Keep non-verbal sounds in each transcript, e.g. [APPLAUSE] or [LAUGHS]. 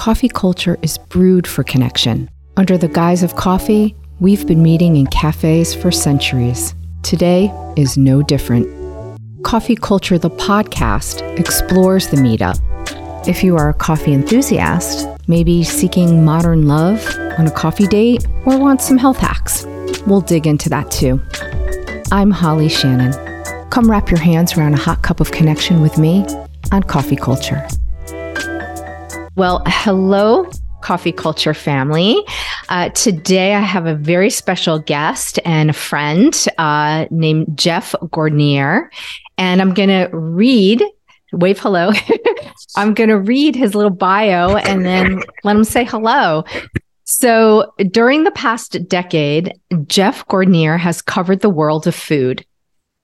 coffee culture is brewed for connection. Under the guise of coffee, we've been meeting in cafes for centuries. Today is no different. Coffee Culture, the podcast, explores the meetup. If you are a coffee enthusiast, maybe seeking modern love on a coffee date, or want some health hacks, we'll dig into that too. I'm Holly Shannon. Come wrap your hands around a hot cup of connection with me on Coffee Culture. Well, hello, Coffee Culture family. Uh, today I have a very special guest and a friend uh, named Jeff Gordinier. And I'm going to read, wave hello. [LAUGHS] I'm going to read his little bio and then let him say hello. So, during the past decade, Jeff Gordinier has covered the world of food.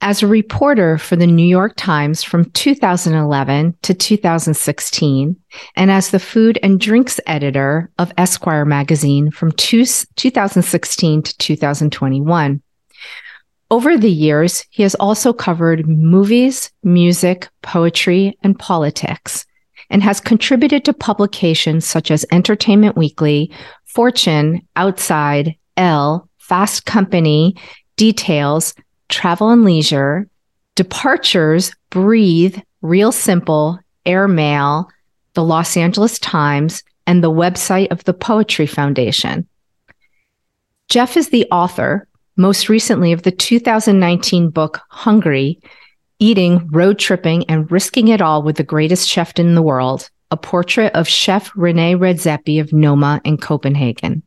As a reporter for the New York Times from 2011 to 2016, and as the food and drinks editor of Esquire magazine from two, 2016 to 2021. Over the years, he has also covered movies, music, poetry, and politics, and has contributed to publications such as Entertainment Weekly, Fortune, Outside, Elle, Fast Company, Details, Travel and Leisure, Departures, Breathe, Real Simple, Airmail, the Los Angeles Times, and the website of the Poetry Foundation. Jeff is the author, most recently, of the 2019 book Hungry Eating, Road Tripping, and Risking It All with the Greatest Chef in the World, a portrait of Chef Rene Redzepi of Noma in Copenhagen.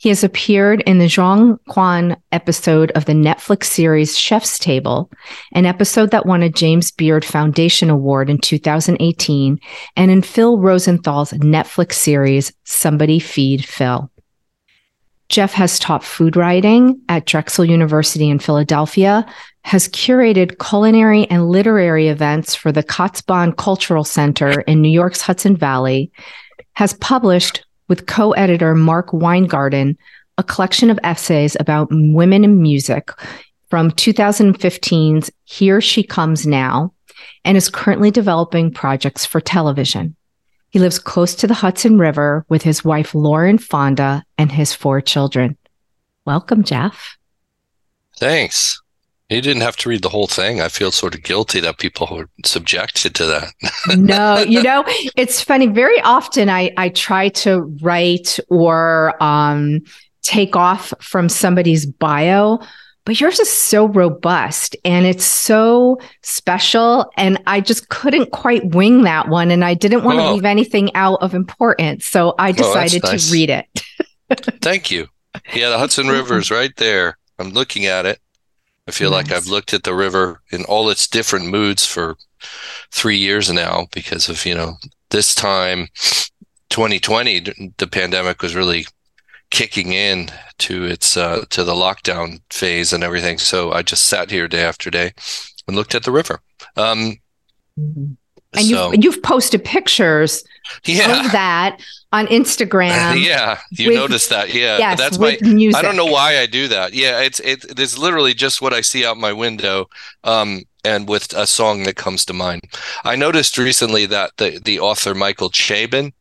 He has appeared in the Jeong Kwan episode of the Netflix series Chef's Table, an episode that won a James Beard Foundation Award in 2018, and in Phil Rosenthal's Netflix series Somebody Feed Phil. Jeff has taught food writing at Drexel University in Philadelphia, has curated culinary and literary events for the Kaatsbaan Cultural Center in New York's Hudson Valley, has published with co editor Mark Weingarten a collection of essays about women in music from 2015's Here She Comes Now, and is currently developing projects for television. He lives close to the Hudson River with his wife, Lauren Fonda, and his four children. Welcome, Jeff. Thanks. You didn't have to read the whole thing. I feel sort of guilty that people were subjected to that. [LAUGHS] no, you know, it's funny. Very often I, I try to write or um, take off from somebody's bio, but yours is so robust and it's so special. And I just couldn't quite wing that one. And I didn't want to leave anything out of importance. So I decided oh, nice. to read it. [LAUGHS] Thank you. Yeah, the Hudson River is right there. I'm looking at it. I feel nice. like I've looked at the river in all its different moods for three years now because of, you know, this time 2020, the pandemic was really kicking in to its uh, to the lockdown phase and everything. So I just sat here day after day and looked at the river. Um, mm-hmm. And so, you've you've posted pictures yeah. of that on Instagram. [LAUGHS] yeah, you with, noticed that. Yeah, yes, that's my. Music. I don't know why I do that. Yeah, it's it. It's literally just what I see out my window, um, and with a song that comes to mind. I noticed recently that the the author Michael Chabon,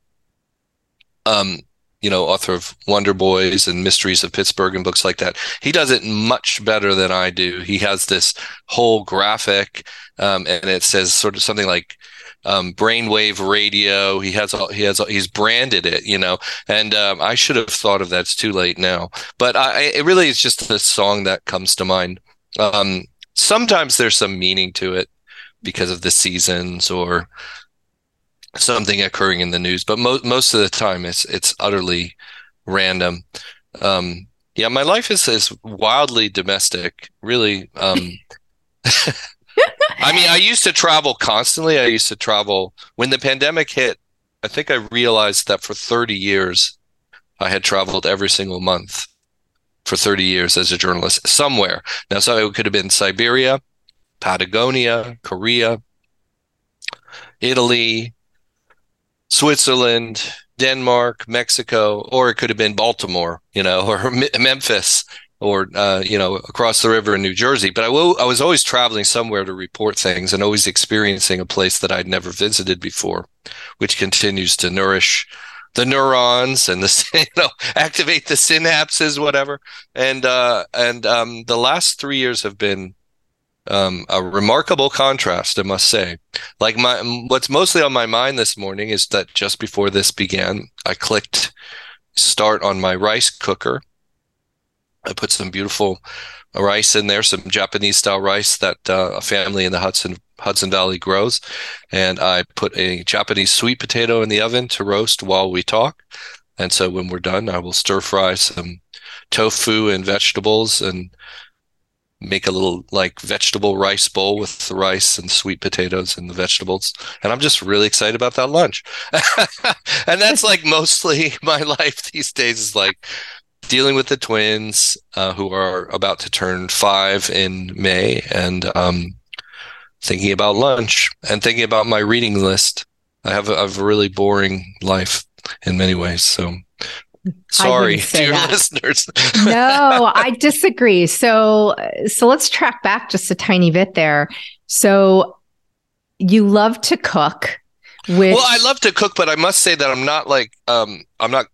um, you know, author of Wonder Boys and Mysteries of Pittsburgh and books like that. He does it much better than I do. He has this whole graphic, um, and it says sort of something like um, brainwave radio. He has all, he has he's branded it, you know. And um, I should have thought of that. It's too late now. But I, it really is just the song that comes to mind. Um, sometimes there's some meaning to it because of the seasons or something occurring in the news. But most most of the time, it's it's utterly random. Um, yeah, my life is is wildly domestic. Really. Um, [LAUGHS] I mean, I used to travel constantly. I used to travel when the pandemic hit. I think I realized that for 30 years, I had traveled every single month for 30 years as a journalist somewhere. Now, so it could have been Siberia, Patagonia, Korea, Italy, Switzerland, Denmark, Mexico, or it could have been Baltimore, you know, [LAUGHS] or Memphis. Or uh, you know across the river in New Jersey. But I, will, I was always traveling somewhere to report things and always experiencing a place that I'd never visited before, which continues to nourish the neurons and the [LAUGHS] you know activate the synapses, whatever. And uh, and um, the last three years have been um, a remarkable contrast, I must say. Like my what's mostly on my mind this morning is that just before this began, I clicked start on my rice cooker I put some beautiful rice in there, some Japanese style rice that uh, a family in the Hudson Hudson Valley grows, and I put a Japanese sweet potato in the oven to roast while we talk. And so when we're done, I will stir fry some tofu and vegetables and make a little like vegetable rice bowl with the rice and sweet potatoes and the vegetables. And I'm just really excited about that lunch. [LAUGHS] and that's like mostly [LAUGHS] my life these days is like dealing with the twins uh, who are about to turn five in May and um, thinking about lunch and thinking about my reading list. I have a, I have a really boring life in many ways. So sorry to your that. listeners. [LAUGHS] no, I disagree. So, so let's track back just a tiny bit there. So you love to cook. Which... Well, I love to cook, but I must say that I'm not like um, I'm not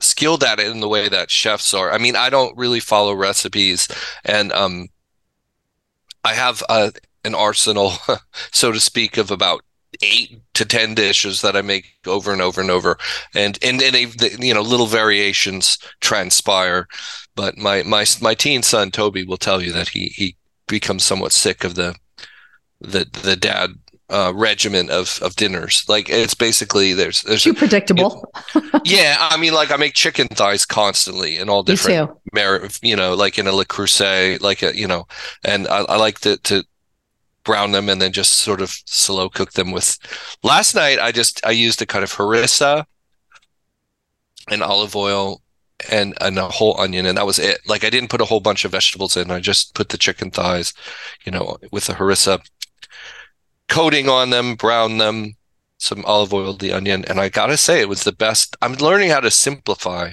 skilled at it in the way that chefs are. I mean, I don't really follow recipes, and um, I have a, an arsenal, [LAUGHS] so to speak, of about eight to ten dishes that I make over and over and over, and and and you know little variations transpire. But my my my teen son Toby will tell you that he he becomes somewhat sick of the the the dad uh, regimen of of dinners. Like it's basically there's there's too predictable. [LAUGHS] yeah, I mean, like I make chicken thighs constantly in all different merit, you know, like in a Le Creuset, like a you know, and I, I like to to brown them and then just sort of slow cook them with. Last night I just I used a kind of harissa and olive oil and and a whole onion and that was it like i didn't put a whole bunch of vegetables in i just put the chicken thighs you know with the harissa coating on them, brown them, some olive oil, the onion, and I gotta say it was the best. I'm learning how to simplify.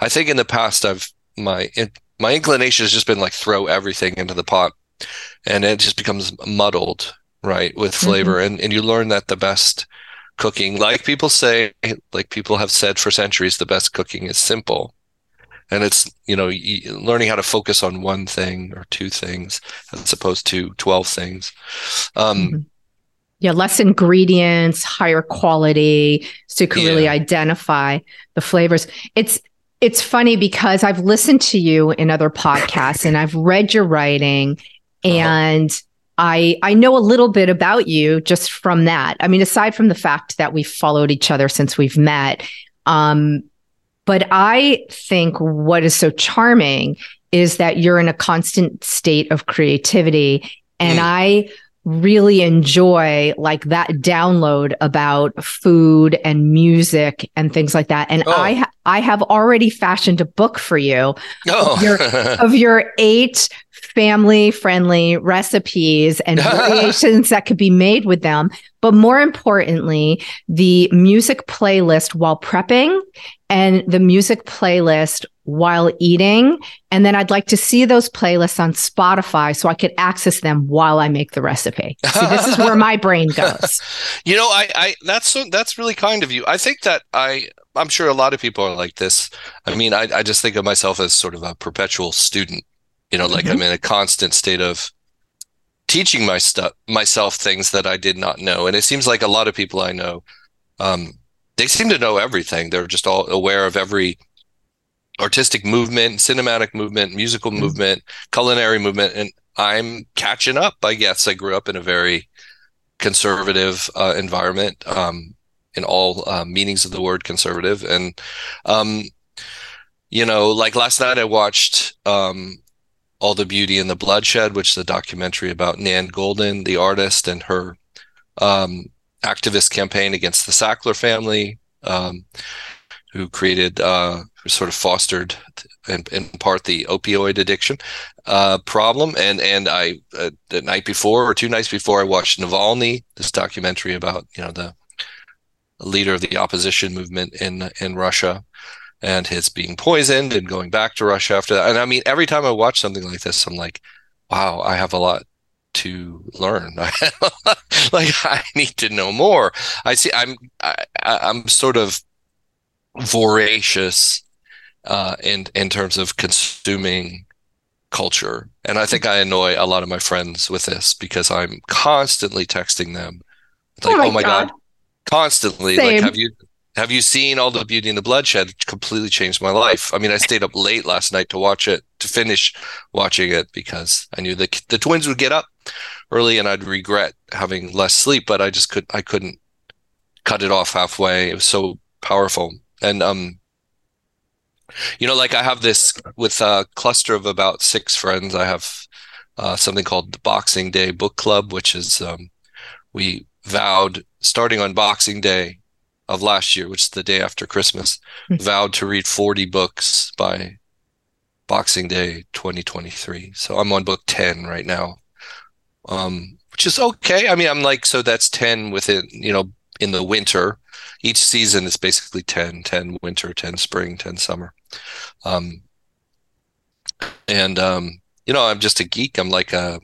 I think in the past I've my my inclination has just been like throw everything into the pot, and it just becomes muddled, right, with mm-hmm. flavor. Mm-hmm. And and you learn that the best cooking, like people say, like people have said for centuries, the best cooking is simple. And it's you know learning how to focus on one thing or two things as opposed to twelve things. Um, mm-hmm yeah, less ingredients, higher quality, so you can yeah. really identify the flavors. It's it's funny because I've listened to you in other podcasts and I've read your writing uh-huh. and. I I know a little bit about you just from that. I mean, aside from the fact that we've followed each other since we've met, um, but I think what is so charming is that you're in a constant state of creativity, and mm. I really enjoy like that download about food and music and things like that. And oh. I ha- I have already fashioned a book for you oh. of, your, [LAUGHS] of your eight family friendly recipes and [LAUGHS] variations that could be made with them. But more importantly, the music playlist while prepping and the music playlist while eating. And then I'd like to see those playlists on Spotify so I could access them while I make the recipe. See, this is where my brain [LAUGHS] goes. you know, I, I that's so, that's really kind of you. I think that I I'm sure a lot of people are like this. I mean, I, I just think of myself as sort of a perpetual student. You know, like mm-hmm. I'm in a constant state of teaching my stuff myself things that I did not know. And it seems like a lot of people I know, um, they seem to know everything. They're just all aware of every artistic movement, cinematic movement, musical mm-hmm. movement, culinary movement, and I'm catching up. I guess I grew up in a very conservative uh, environment. Um, in all uh, meanings of the word conservative. And, um, you know, like last night I watched um, All the Beauty and the Bloodshed, which is a documentary about Nan Goldin, the artist, and her um, activist campaign against the Sackler family, um, who created, uh, sort of fostered in, in part the opioid addiction uh, problem. And and I uh, the night before or two nights before I watched Navalny, this documentary about you know the leader of the opposition movement in in Russia. and his being poisoned and going back to Russia after that. And I mean, every time I watch something like this, I'm like, wow, I have a lot to learn. [LAUGHS] like I need to know more. I see. I'm I, I'm sort of voracious uh, in in terms of consuming culture, and I think I annoy a lot of my friends with this because I'm constantly texting them, like, "Oh my, oh my god. god. constantly! Same. Like, have you have you seen all the Beauty and the Bloodshed? It completely changed my life. I mean, I stayed up late last night to watch it, to finish watching it because I knew the the twins would get up early and I'd regret having less sleep, but I just could I couldn't cut it off halfway. It was so powerful. And um you know, like I have this with a cluster of about six friends. I have uh, something called the Boxing Day Book Club, which is um, we vowed starting on Boxing Day of last year, which is the day after Christmas, hmm. vowed to read 40 books by Boxing Day 2023. So I'm on book 10 right now, um, which is okay. I mean, I'm like, so that's 10 within, you know, in the winter. Each season is basically 10, 10 winter, 10 spring, 10 summer. Um, and, um, you know, I'm just a geek. I'm like a,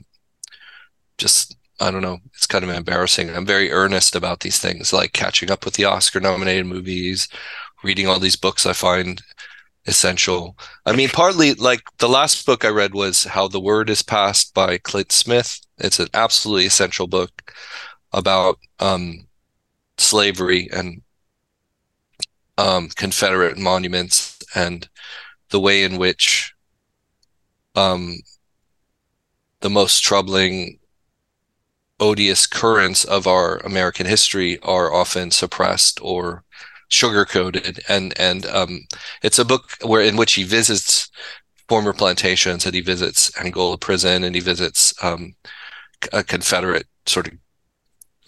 just I don't know. It's kind of embarrassing. I'm very earnest about these things, like catching up with the Oscar nominated movies, reading all these books I find essential. I mean, partly like the last book I read was How the Word is Passed by Clint Smith. It's an absolutely essential book about um, slavery and um, Confederate monuments and the way in which um, the most troubling odious currents of our American history are often suppressed or sugarcoated. and and um, it's a book where in which he visits former plantations and he visits Angola prison and he visits um, a Confederate sort of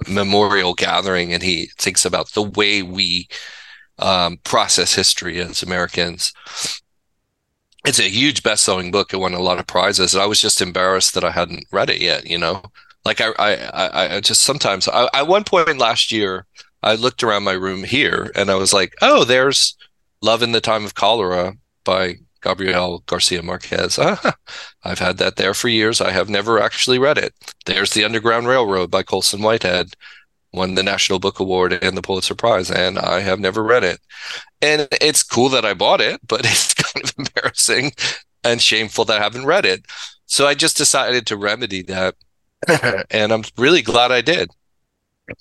memorial gathering and he thinks about the way we um, process history as Americans. It's a huge best-selling book. It won a lot of prizes. And I was just embarrassed that I hadn't read it yet. You know, like I, I, I just sometimes I, at one point last year, I looked around my room here and I was like, oh, there's Love in the Time of Cholera by Gabriel Garcia Marquez. I've had that there for years. I have never actually read it. There's The Underground Railroad by Colson Whitehead, won the National Book Award and the Pulitzer Prize, and I have never read it. And it's cool that I bought it, but [LAUGHS] it's kind of embarrassing and shameful that I haven't read it. So I just decided to remedy that [LAUGHS] and I'm really glad I did.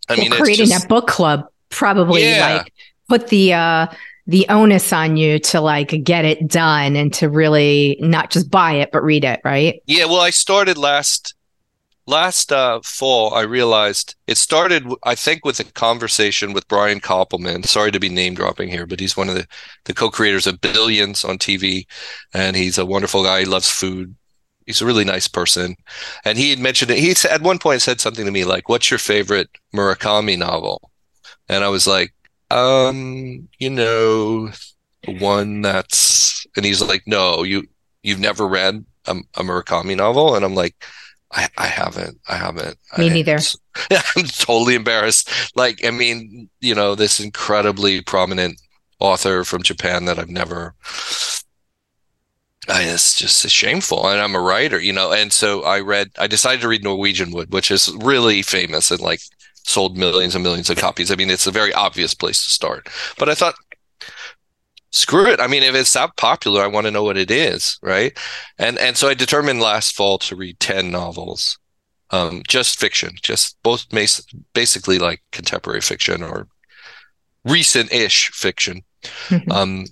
I well, mean, creating just, a book club probably yeah. like put the uh the onus on you to like get it done and to really not just buy it but read it, right? Yeah, well, I started last last uh, fall. I realized it started. I think with a conversation with Brian Koppelman. Sorry to be name dropping here, but he's one of the the co-creators of Billions on TV, and he's a wonderful guy. He loves food he's a really nice person. And he had mentioned it. He at one point said something to me like, "What's your favorite Murakami novel?" And I was like, "Um, you know, one that's." And he's like, "No, you you've never read a, a Murakami novel?" And I'm like. I, I haven't. I haven't. Me I, neither. [LAUGHS] I'm totally embarrassed. Like, I mean, you know, this incredibly prominent author from Japan that I've never it's just shameful. And I'm a writer, you know. And so I read, I decided to read Norwegian Wood, which is really famous and like sold millions and millions of copies. I mean, it's a very obvious place to start. But I thought, screw it. I mean, if it's that popular, I want to know what it is, right? And and so I determined last fall to read ten novels, um, just fiction, just both basically like contemporary fiction or recent-ish fiction. Mm-hmm. Um,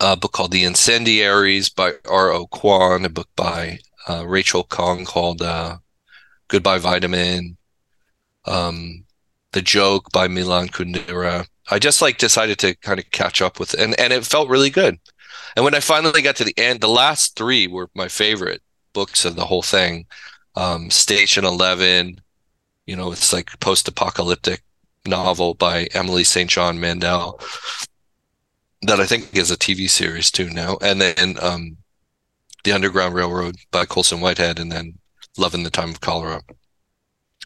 a book called The Incendiaries by R.O. Kwon, a book by uh, Rachel Khong called uh, Goodbye Vitamin, um, The Joke by Milan Kundera. I just like decided to kind of catch up with it, and, and it felt really good. And when I finally got to the end, the last three were my favorite books of the whole thing. Um, Station Eleven, you know, it's like post-apocalyptic novel by Emily St. John Mandel that I think is a TV series too now, and then um, the Underground Railroad by Colson Whitehead, and then Love in the Time of Cholera.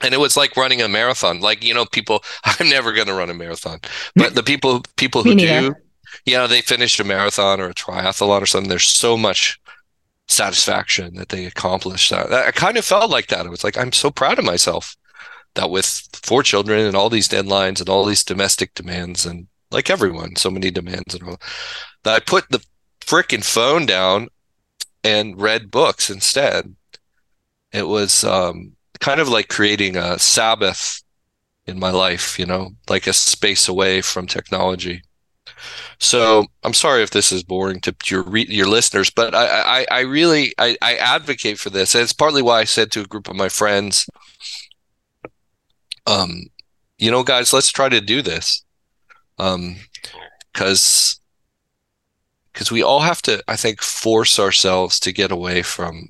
And it was like running a marathon. Like you know, people. [LAUGHS] I'm never going to run a marathon, but the people people who do, you know they finished a marathon or a triathlon or something there's so much satisfaction that they accomplished that i kind of felt like that it was like i'm so proud of myself that with four children and all these deadlines and all these domestic demands and like everyone so many demands and all that i put the freaking phone down and read books instead it was um, kind of like creating a sabbath in my life, you know, like a space away from technology. So I'm sorry if this is boring to your re- your listeners, but I I, I really I, I advocate for this. And it's partly why I said to a group of my friends, um, you know, guys, let's try to do this, um, because because we all have to, I think, force ourselves to get away from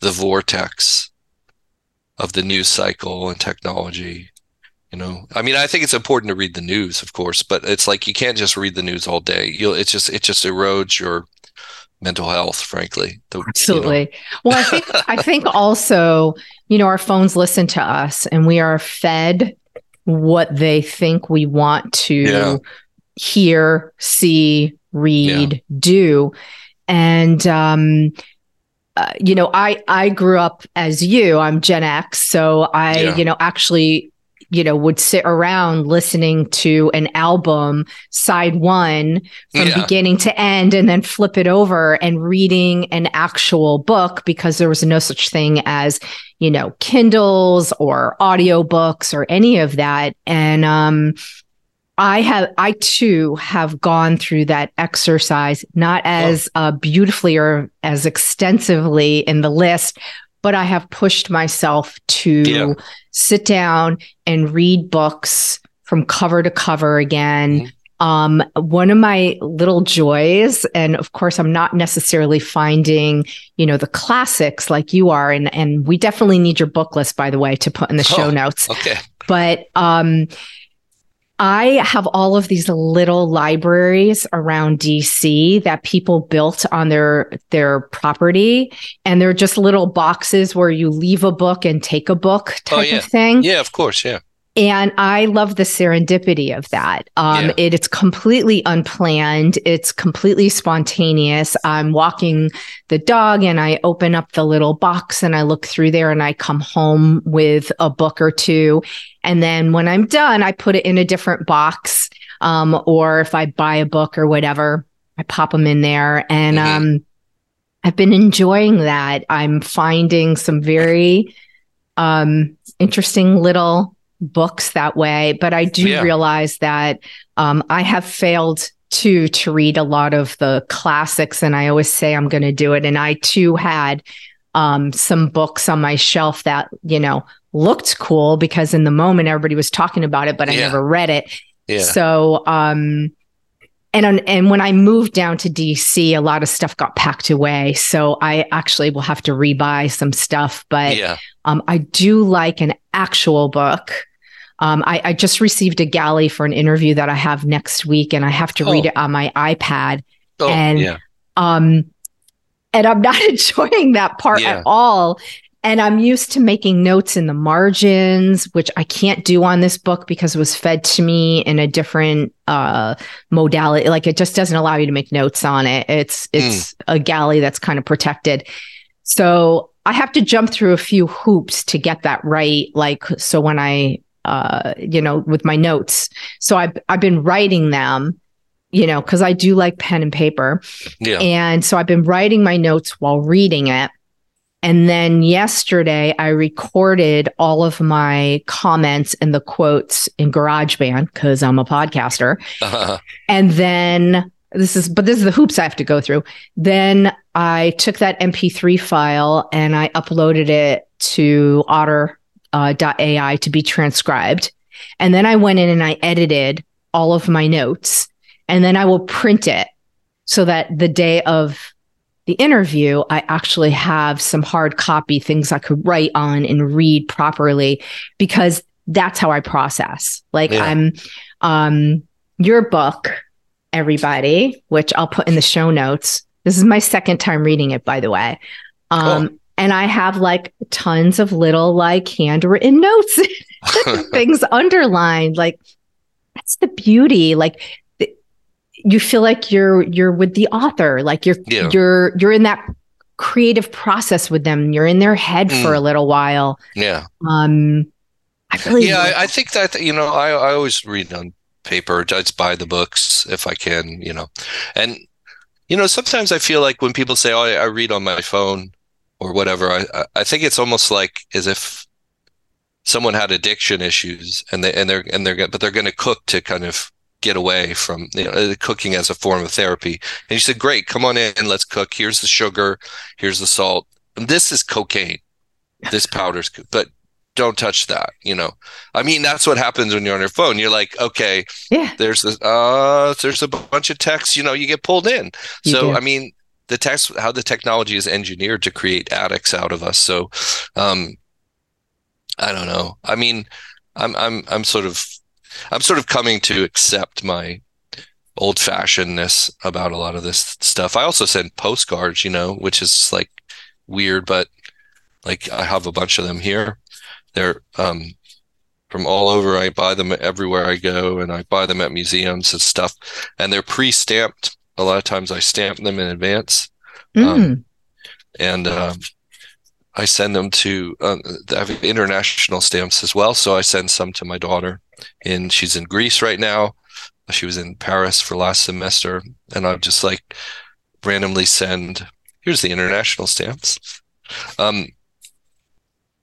the vortex of the news cycle and technology you know i mean i think it's important to read the news of course but it's like you can't just read the news all day you'll it's just it just erodes your mental health frankly the, absolutely you know. well i think i think also you know our phones listen to us and we are fed what they think we want to yeah. hear see read yeah. do and um uh, you know, I I grew up as you. I'm Gen X, so I yeah. you know actually you know would sit around listening to an album side one from yeah. beginning to end and then flip it over and reading an actual book because there was no such thing as you know kindles or audiobooks or any of that and um I have, I too have gone through that exercise, not as oh. uh, beautifully or as extensively in the list, but I have pushed myself to yeah. sit down and read books from cover to cover again. Mm-hmm. Um, one of my little joys, and of course, I'm not necessarily finding, you know, the classics like you are, and and we definitely need your book list, by the way, to put in the [LAUGHS] show oh, notes. Okay. But um, I have all of these little libraries around DC that people built on their their property and they're just little boxes where you leave a book and take a book oh, type oh, yeah. of thing. Yeah, of course, yeah. And I love the serendipity of that. Um, yeah. it, it's completely unplanned. It's completely spontaneous. I'm walking the dog and I open up the little box and I look through there and I come home with a book or two. And then when I'm done, I put it in a different box. Um, or if I buy a book or whatever, I pop them in there. And mm-hmm. um, I've been enjoying that. I'm finding some very um, interesting little books that way. But I do yeah. realize that um, I have failed too to read a lot of the classics, and I always say I'm going to do it. And I too had um, some books on my shelf that you know looked cool because in the moment everybody was talking about it, but I yeah. never read it. Yeah. So um, and and when I moved down to DC, a lot of stuff got packed away. So I actually will have to rebuy some stuff. But yeah. um, I do like an actual book um, I, I, just received a galley for an interview that I have next week, and I have to oh. read it on my iPad. Oh, and yeah. um, and I'm [LAUGHS] not enjoying that part yeah. at all. And I'm used to making notes in the margins, which I can't do on this book because it was fed to me in a different uh, modality. Like it just doesn't allow you to make notes on it. It's it's mm. a galley that's kind of protected. So I have to jump through a few hoops to get that right. Like so when I uh, you know, with my notes. So I've I've been writing them, you know, because I do like pen and paper. Yeah. And so I've been writing my notes while reading it. And then yesterday I recorded all of my comments and the quotes in GarageBand because I'm a podcaster. Uh-huh. And then this is but this is the hoops I have to go through. Then I took that MP3 file and I uploaded it to Otter uh, .ai to be transcribed. And then I went in and I edited all of my notes and then I will print it so that the day of the interview, I actually have some hard copy things I could write on and read properly because that's how I process. Like yeah. I'm, um, your book, everybody, which I'll put in the show notes. This is my second time reading it, by the way. Um, cool and I have like tons of little like handwritten notes, [LAUGHS] [LAUGHS] things underlined. Like that's the beauty. Like you feel like you're you're with the author, like you're yeah. you're you're in that creative process with them. You're in their head mm. for a little while. Yeah. Um, I really yeah, I, I, think that you know, I I always read on paper. I just buy the books if I can, you know, and you know, sometimes I feel like when people say, "Oh, I, I read on my phone," or whatever, I I think it's almost like as if someone had addiction issues and they and they're and they're but they're going to cook to kind of get away from you know cooking as a form of therapy. And you said great come on in let's cook. Here's the sugar here's the salt. And this is cocaine. This [LAUGHS] powder's but don't touch that you know. I mean that's what happens when you're on your phone. You're like okay yeah. there's this uh there's a bunch of texts you know you get pulled in. You so do. i mean the text how the technology is engineered to create addicts out of us so um I don't know. I mean, I'm I'm I'm sort of I'm sort of coming to accept my old fashionedness about a lot of this stuff. I also send postcards, you know, which is like weird, but like I have a bunch of them here. They're um from all over. I buy them everywhere I go and I buy them at museums and stuff. And they're pre-stamped. A lot of times I stamp them in advance. Mm. Um, and um, I send them to uh, I have international stamps as well. So I send some to my daughter, and she's in Greece right now. She was in Paris for last semester, and I'm just like randomly send. Here's the international stamps. Um,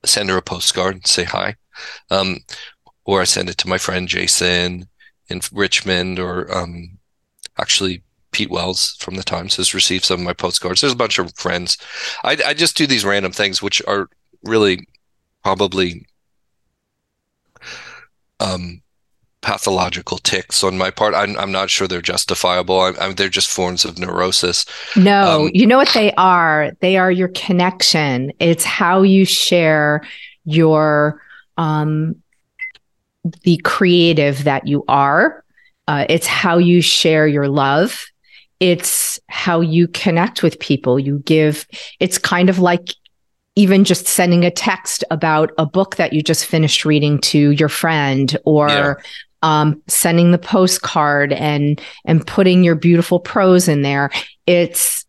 send her a postcard and say hi, um, or I send it to my friend Jason in Richmond, or um, actually Pete Wells from the Times has received some of my postcards. There's a bunch of friends. I, I just do these random things, which are really probably um, pathological ticks on my part. I'm, I'm not sure they're justifiable. I'm, I'm, they're just forms of neurosis. No, um, you know what they are? They are your connection. It's how you share your um, the creative that you are. Uh, it's how you share your love it's how you connect with people. You give, it's kind of like even just sending a text about a book that you just finished reading to your friend or yeah. um, sending the postcard and and putting your beautiful prose in there. It's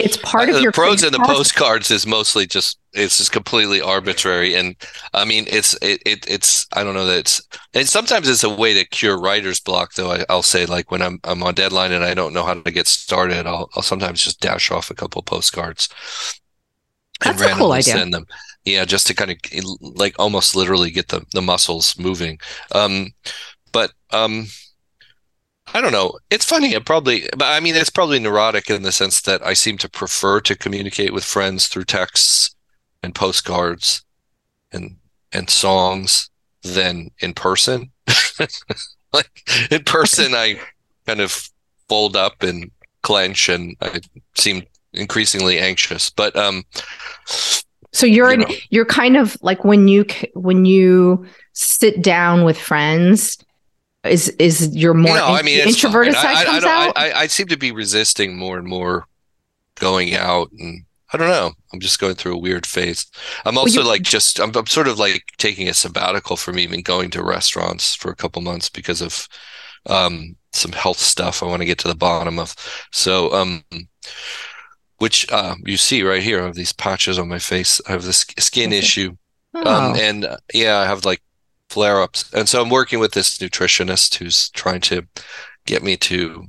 it's part of the your prose and the postcards is mostly just it's just completely arbitrary. And i mean it's it, it it's i don't know that it's and sometimes it's a way to cure writer's block though I, will say like when i'm i'm on deadline and i don't know how to get started i'll, I'll sometimes just dash off a couple postcards and That's randomly cool idea. send them. Yeah just to kind of like almost literally get the the muscles moving. Um but um I don't know. It's funny. It probably, but I mean, it's probably neurotic in the sense that I seem to prefer to communicate with friends through texts and postcards and and songs than in person. [LAUGHS] like in person, I kind of fold up and clench, and I seem increasingly anxious. But um, so you're you know. you're kind of like when you when you sit down with friends is is your more you know, in- I mean, introverted side I, comes I, out? I, I seem to be resisting more and more going out and I don't know. I'm just going through a weird phase. I'm also well, you, like just I'm, I'm, sort of like taking a sabbatical from even going to restaurants for a couple months because of um, some health stuff I want to get to the bottom of. So um, which uh, you see right here, I have these patches on my face. I have this skin issue. Um, oh. Um, and uh, yeah, I have like flare ups. And so I'm working with this nutritionist who's trying to get me to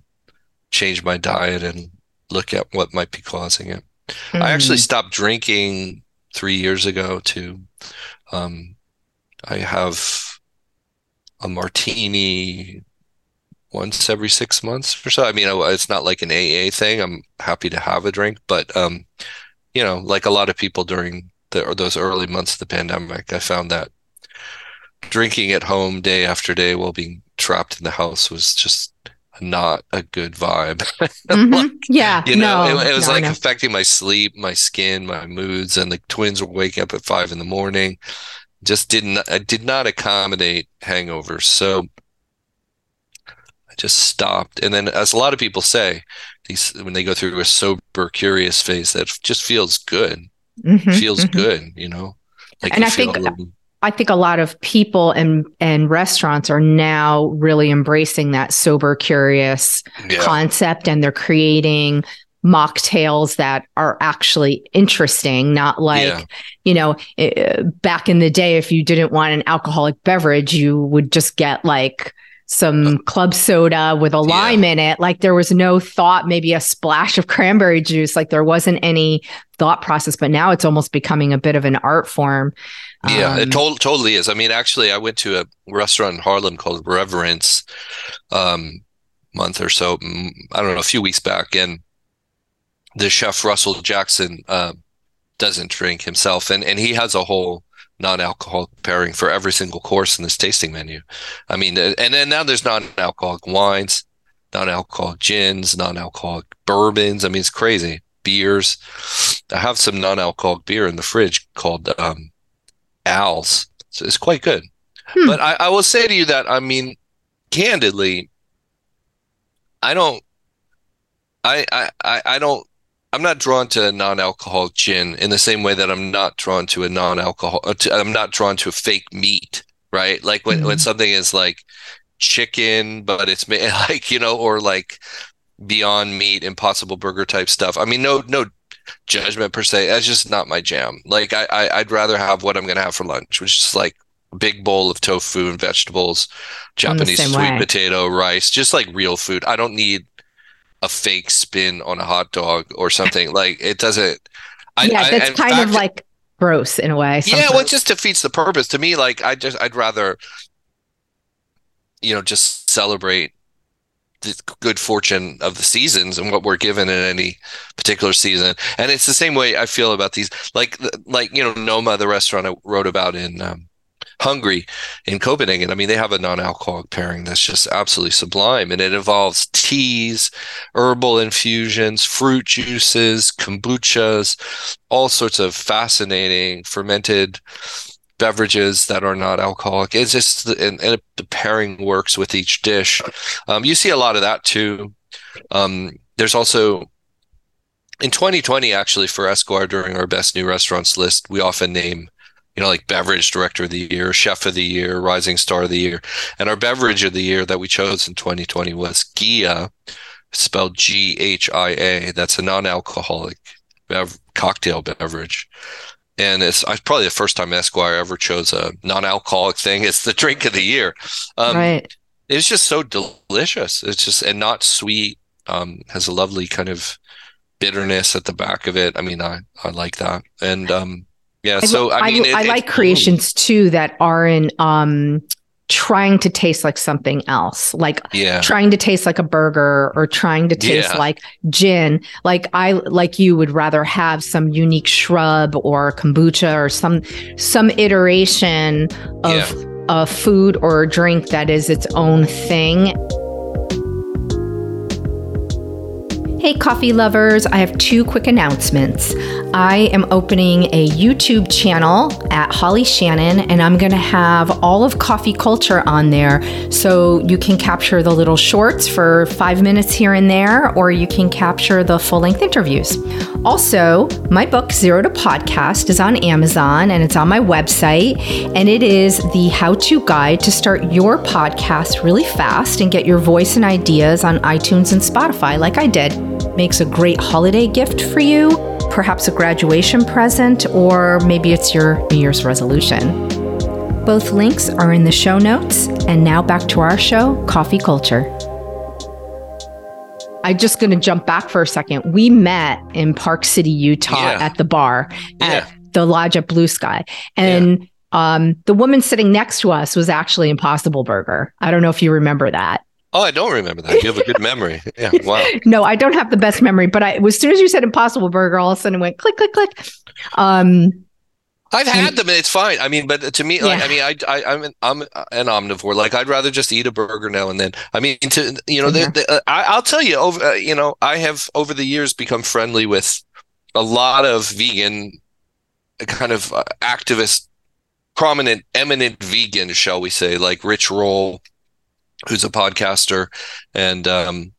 change my diet and look at what might be causing it. Mm. I actually hmm. stopped drinking three years ago to um, I have a martini once every six months or so. I mean, it's not like an AA thing. I'm happy to have a drink, but um, you know, like a lot of people during the or those early months of the pandemic, I found that drinking at home day after day while being trapped in the house was just not a good vibe. [LAUGHS] mm-hmm. like, yeah, you know, no, it, it was no, like no. affecting my sleep, my skin, my moods, and the twins were waking up at five in the morning. Just didn't, I did not accommodate hangovers, so I just stopped. And then, as a lot of people say, these when they go through a sober, curious phase, that just feels good. Mm-hmm, feels mm-hmm. good, you know. Like and I think. Little, I think a lot of people and and restaurants are now really embracing that sober curious yeah. concept and they're creating mocktails that are actually interesting, not like, yeah. you know, eh, back in the day, if you didn't want an alcoholic beverage, you would just get like some uh, club soda with a lime yeah. in it. Like there was no thought, maybe a splash of [LAUGHS] cranberry juice. Like there wasn't any thought process, but now it's almost becoming a bit of an art form. Yeah, um, it to- totally is. I mean, actually, I went to a restaurant in Harlem called Reverence um, month or so, I don't know, a few weeks back. And the chef Russell Jackson uh, doesn't drink himself, and and he has a whole non-alcoholic pairing for every single course in this tasting menu. I mean, and then now there's non-alcoholic wines, non-alcoholic gins, non-alcoholic bourbons. I mean, it's crazy. Beers. I have some non-alcoholic beer in the fridge called um, Al's. So it's quite good. Hmm. But I, I will say to you that I mean, candidly, I don't. I, I, I don't I'm not drawn to non-alcoholic gin in the same way that I'm not drawn to a non-alcohol. Uh, to, I'm not drawn to a fake meat, right? Like when, mm-hmm. when something is like chicken, but it's [LAUGHS] like you know, or like Beyond Meat, Impossible Burger type stuff. I mean, no, no judgment per se. That's just not my jam. Like I, I would rather have what I'm gonna have for lunch, which is like a big bowl of tofu and vegetables, Japanese sweet way. potato, rice, just like real food. I don't need a fake spin on a hot dog or something. like it doesn't. I, yeah, that's I, kind fact, of like gross in a way. Sometimes. Yeah, well, it just defeats the purpose to me. Like I just, I'd rather, you know, just celebrate the good fortune of the seasons and what we're given in any particular season. And it's the same way I feel about these. Like, like you know, Noma, the restaurant I wrote about in um, Hungry in Copenhagen. I mean, they have a non-alcoholic pairing that's just absolutely sublime, and it involves teas, herbal infusions, fruit juices, kombuchas, all sorts of fascinating fermented beverages that are not alcoholic. It's just and, and the pairing works with each dish. Um, you see a lot of that too. Um, there's also in 2020 actually for Esquire during our best new restaurants list, we often name you know, like beverage director of the year, chef of the year, rising star of the year. And our beverage of the year that we chose in 2020 was Ghia, spelled G H I A. That's a non alcoholic bev- cocktail beverage. And it's probably the first time Esquire ever chose a non alcoholic thing. It's the drink of the year. Um, right. It's just so delicious. It's just, and not sweet. Um, has a lovely kind of bitterness at the back of it. I mean, I, I like that. And, um, yeah. So I, I mean, I, it, I like creations too that aren't um, trying to taste like something else, like yeah. trying to taste like a burger or trying to taste yeah. like gin. Like I, like you would rather have some unique shrub or kombucha or some some iteration of. Yeah. A food or a drink that is its own thing Hey, coffee lovers, I have two quick announcements. I am opening a YouTube channel at Holly Shannon, and I'm going to have all of coffee culture on there. So you can capture the little shorts for five minutes here and there, or you can capture the full length interviews. Also, my book, Zero to Podcast, is on Amazon and it's on my website. And it is the how to guide to start your podcast really fast and get your voice and ideas on iTunes and Spotify, like I did makes a great holiday gift for you, perhaps a graduation present, or maybe it's your New Year's resolution. Both links are in the show notes. And now back to our show, Coffee Culture. I'm just going to jump back for a second. We met in Park City, Utah yeah. at the bar at yeah. the lodge at Blue Sky. And yeah. um, the woman sitting next to us was actually Impossible Burger. I don't know if you remember that. Oh, I don't remember that. You have a good memory. Yeah. Wow. [LAUGHS] no, I don't have the best memory, but I as soon as you said Impossible Burger, all of a sudden it went click, click, click. Um, I've had them and it's fine. I mean, but to me, like, yeah. I mean, I, I, am an, I'm an omnivore. Like, I'd rather just eat a burger now and then. I mean, to you know, mm-hmm. the, the, uh, I, will tell you over, uh, you know, I have over the years become friendly with a lot of vegan, kind of uh, activist, prominent, eminent vegan, shall we say, like Rich Roll, who's a podcaster, and um,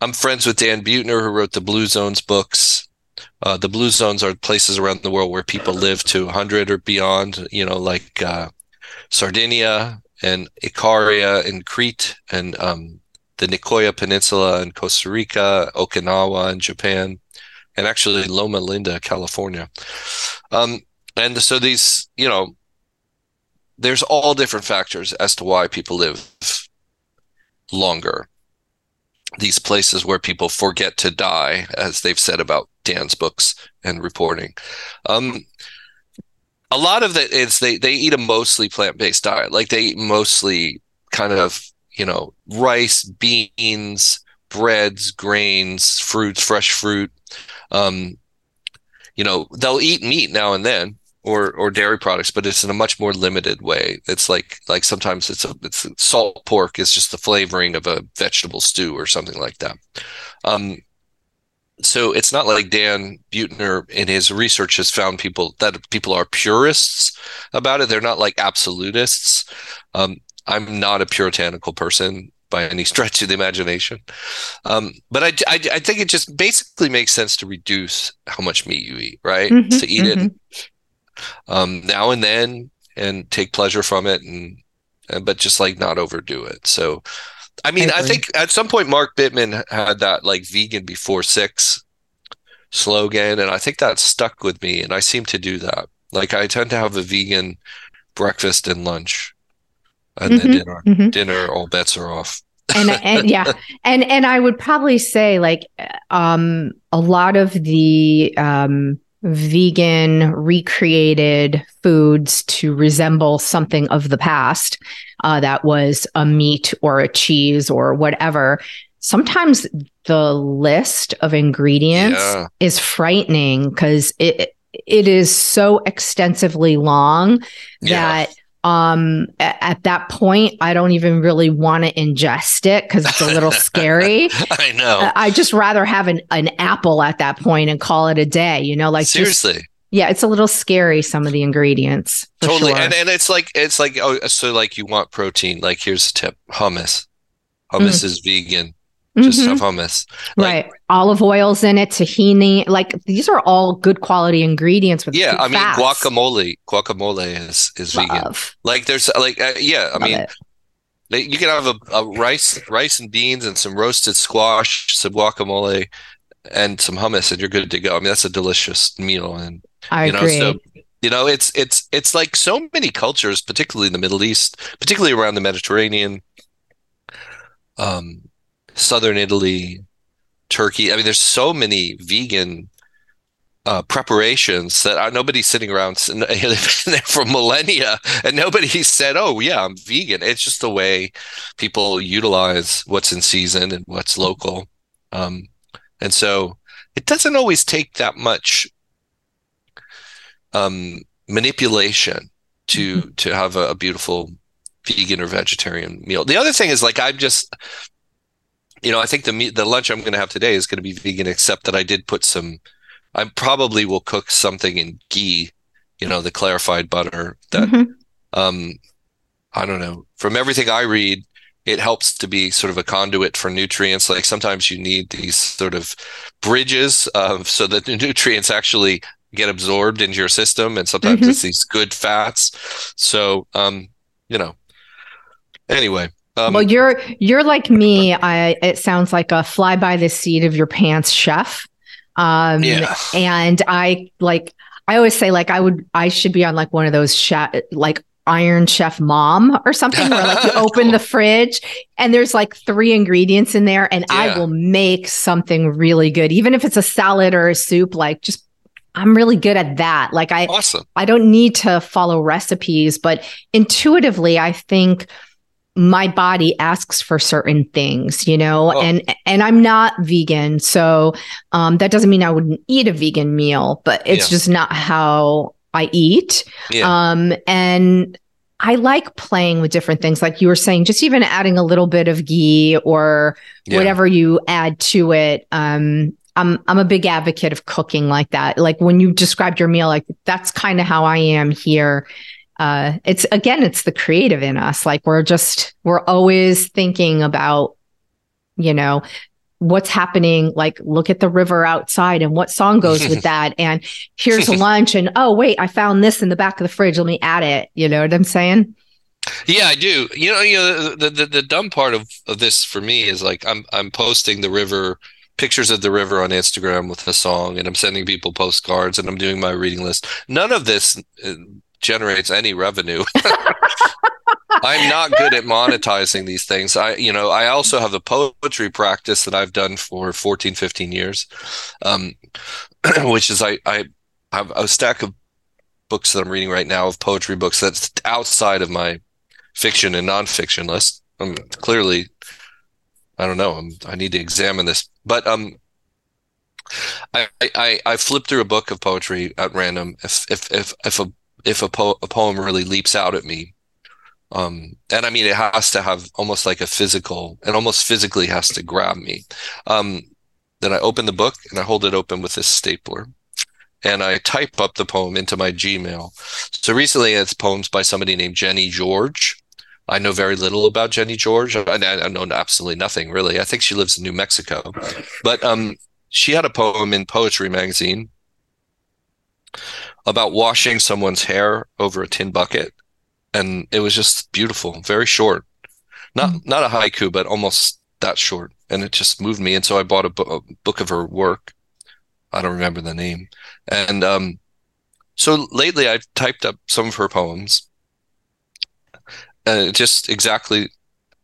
I'm friends with Dan Buettner, who wrote the Blue Zones books. Uh, the blue zones are places around the world where people live to 100 or beyond, you know, like uh, Sardinia and Icaria in Crete and um, the Nicoya Peninsula in Costa Rica, Okinawa in Japan, and actually Loma Linda, California. Um, and so these, you know, there's all different factors as to why people live longer. These places where people forget to die, as they've said about Dan's books and reporting. Um, a lot of it is they they eat a mostly plant based diet. Like they eat mostly kind of you know rice, beans, breads, grains, fruits, fresh fruit. Um, you know they'll eat meat now and then, or or dairy products, but it's in a much more limited way. It's like like sometimes it's a it's salt pork is just the flavoring of a vegetable stew or something like that. Um, so it's not like Dan Buettner in his research has found people that people are purists about it. They're not like absolutists. Um, I'm not a puritanical person by any stretch of the imagination. Um, but I, I, I, think it just basically makes sense to reduce how much meat you eat, right? Mm-hmm, to eat mm-hmm. it um, now and then and take pleasure from it and, and but just like not overdo it. So i mean I, I, think at some point mark bittman had that like vegan before six slogan and i think that stuck with me and i seem to do that. Like i tend to have a vegan breakfast and lunch and mm-hmm, then dinner. Mm-hmm. dinner all bets are off. And, and yeah. And and i would probably say like um a lot of the um vegan recreated foods to resemble something of the past uh, that was a meat or a cheese or whatever sometimes the list of ingredients yeah. is frightening because it it is so extensively long yeah. that um at, that point i don't even really want to ingest it because it's a little [LAUGHS] scary. I know. I just rather have an, an apple at that point and call it a day you know like seriously? Just, yeah it's a little scary some of the ingredients totally sure. and, and it's like it's like oh so like you want protein like here's a tip hummus. Hummus mm. is vegan just mm-hmm. have hummus. Like, right. Olive oils in it, tahini. Like these are all good quality ingredients with Yeah, I mean fats. guacamole. Guacamole is is Love. vegan. Like there's like uh, yeah, I Love mean it. you can have a, a, rice rice and beans and some roasted squash, some guacamole and some hummus and you're good to go. I mean that's a delicious meal and I you know agree. so you know it's it's it's like so many cultures particularly in the Middle East, particularly around the Mediterranean um southern Italy, Turkey. I mean, there's so many vegan uh, preparations that are, nobody's sitting around they've [LAUGHS] been there for millennia and nobody said, "Oh, yeah, I'm vegan." It's just the way people utilize what's in season and what's local, um, and so it doesn't always take that much um, manipulation to mm-hmm. to have a, a beautiful vegan or vegetarian meal. The other thing is like I'm just you know, I think the meat, the lunch I'm going to have today is going to be vegan, except that I did put some. I probably will cook something in ghee, you know, the clarified butter. That, mm-hmm. um, I don't know. From everything I read, it helps to be sort of a conduit for nutrients. Like sometimes you need these sort of bridges uh, so that the [LAUGHS] nutrients actually get absorbed into your system, and sometimes mm-hmm. it's these good fats. So, um, you know, anyway um, well, you're you're like me. I it sounds like a fly by the seat of your pants chef. Um, yeah. And I like I always say like I would I should be on like one of those chef like Iron Chef Mom or something where like you [LAUGHS] open the fridge and there's like three ingredients in there and yeah. I will make something really good even if it's a salad or a soup like just I'm really good at that. Like I awesome. I don't need to follow recipes, but intuitively I think my body asks for certain things you know oh. and and i'm not vegan so um, that doesn't mean i wouldn't eat a vegan meal but it's yeah. just not how i eat yeah. um, and i like playing with different things like you were saying just even adding a little bit of ghee or yeah. whatever you add to it um, I'm I'm a big advocate of cooking like that. Like when you described your meal, like that's kind of how I am here uh, it's again, it's the creative in us. Like we're just, we're always thinking about, you know, what's happening like look at the river outside and what song goes with [LAUGHS] that. And here's lunch and oh wait i found this in the back of the fridge. Let me add it. You know what i'm saying? Yeah i do. You know you know the the, the dumb part of, of this for me is like i'm i'm posting the river pictures of the river on instagram with a song and i'm sending people postcards and i'm doing my reading list. None of this uh, generates any revenue [LAUGHS] I'm not good at monetizing these things. I, you know, I also have a poetry practice that I've done for 14, 15 years, um, [CLEARS THROAT] which is I, I have a stack of books that I'm reading right now of poetry books that's outside of my fiction and nonfiction list. I'm um, clearly, I don't know. I'm, I need to examine this, but um, I, I I flip through a book of poetry at random. If if if if a if a, po- a poem really leaps out at me, um, and I mean, it has to have almost like a physical, it almost physically has to grab me. Um, then I open the book and I hold it open with this stapler and I type up the poem into my Gmail. So recently it's poems by somebody named Jenny George. I know very little about Jenny George. I, I know absolutely nothing really. I think she lives in New Mexico, but um, she had a poem in Poetry Magazine about washing someone's hair over a tin bucket and it was just beautiful, very short. Not mm-hmm. not a haiku, but almost that short, and it just moved me. And so I bought a, bu- a book of her work. I don't remember the name, and um, so lately I've typed up some of her poems, uh, just exactly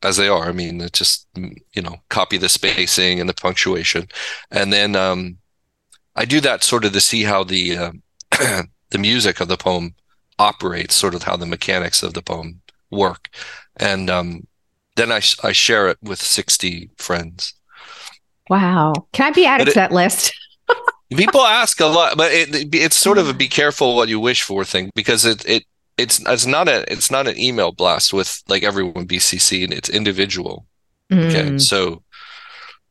as they are. I mean, it just you know, copy the spacing and the punctuation, and then um, I do that sort of to see how the uh, [CLEARS THROAT] the music of the poem operates, sort of how the mechanics of the poem work. And um, then I, I share it with 60 friends. Wow. Can I be added to that list? [LAUGHS] people ask a lot, but it, it's sort of a be careful what you wish for thing because it, it, it's, it's not a, it's not an email blast with like everyone BCC and it's individual. Mm. Okay. So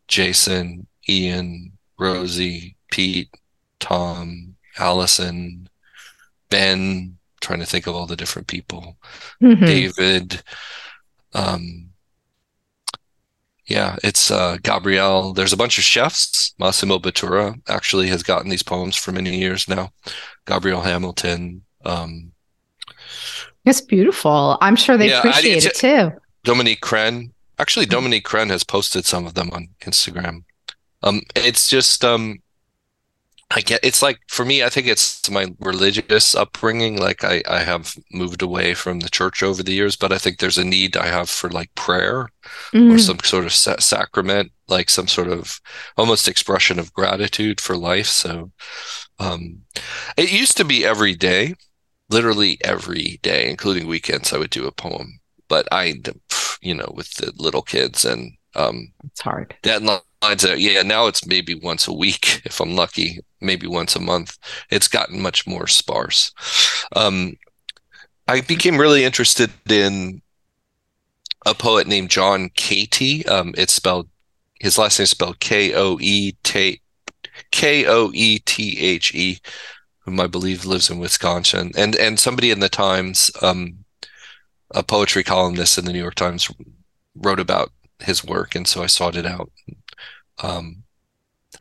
Jason, Ian, Rosie, Pete, Tom, Allison, Ben, trying to think of all the different people. Mm-hmm. David, um, yeah, it's uh, Gabrielle. There's a bunch of chefs. Massimo Bottura actually has gotten these poems for many years now. Gabrielle Hamilton. Um, it's beautiful. I'm sure they yeah, appreciate it too. Dominique Crenn. Actually, Dominique Crenn has posted some of them on Instagram. Um, it's just um, I get it's like for me, I think it's my religious upbringing. Like I, I have moved away from the church over the years, but I think there's a need I have for like prayer mm-hmm. or some sort of sa- sacrament, like some sort of almost expression of gratitude for life. So um, it used to be every day, literally every day, including weekends, I would do a poem. But I, you know, with the little kids and um, it's hard. Deadlines. Yeah, now it's maybe once a week [LAUGHS] if I'm lucky maybe once a month. It's gotten much more sparse. Um, I became really interested in a poet named John Koethe. Um, it's spelled his last name is spelled K O E T K O E T H E, whom I believe lives in Wisconsin, and and somebody in the Times, um, a poetry columnist in the New York Times, wrote about his work, and so I sought it out. Um,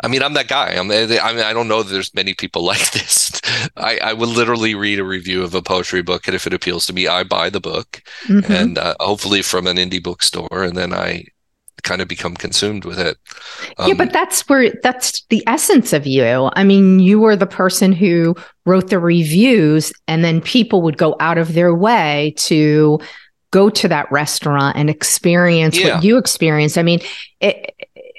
I mean, I'm that guy. I'm, I mean, I don't know that there's many people [LAUGHS] like this. I, I would literally read a review of a poetry book, and if it appeals to me, I buy the book, mm-hmm. and uh, hopefully from an indie bookstore, and then I kind of become consumed with it. Um, yeah, but that's where that's the essence of you. I mean, you were the person who wrote the reviews, and then people would go out of their way to go to that restaurant and experience yeah. what you experienced. I mean, it,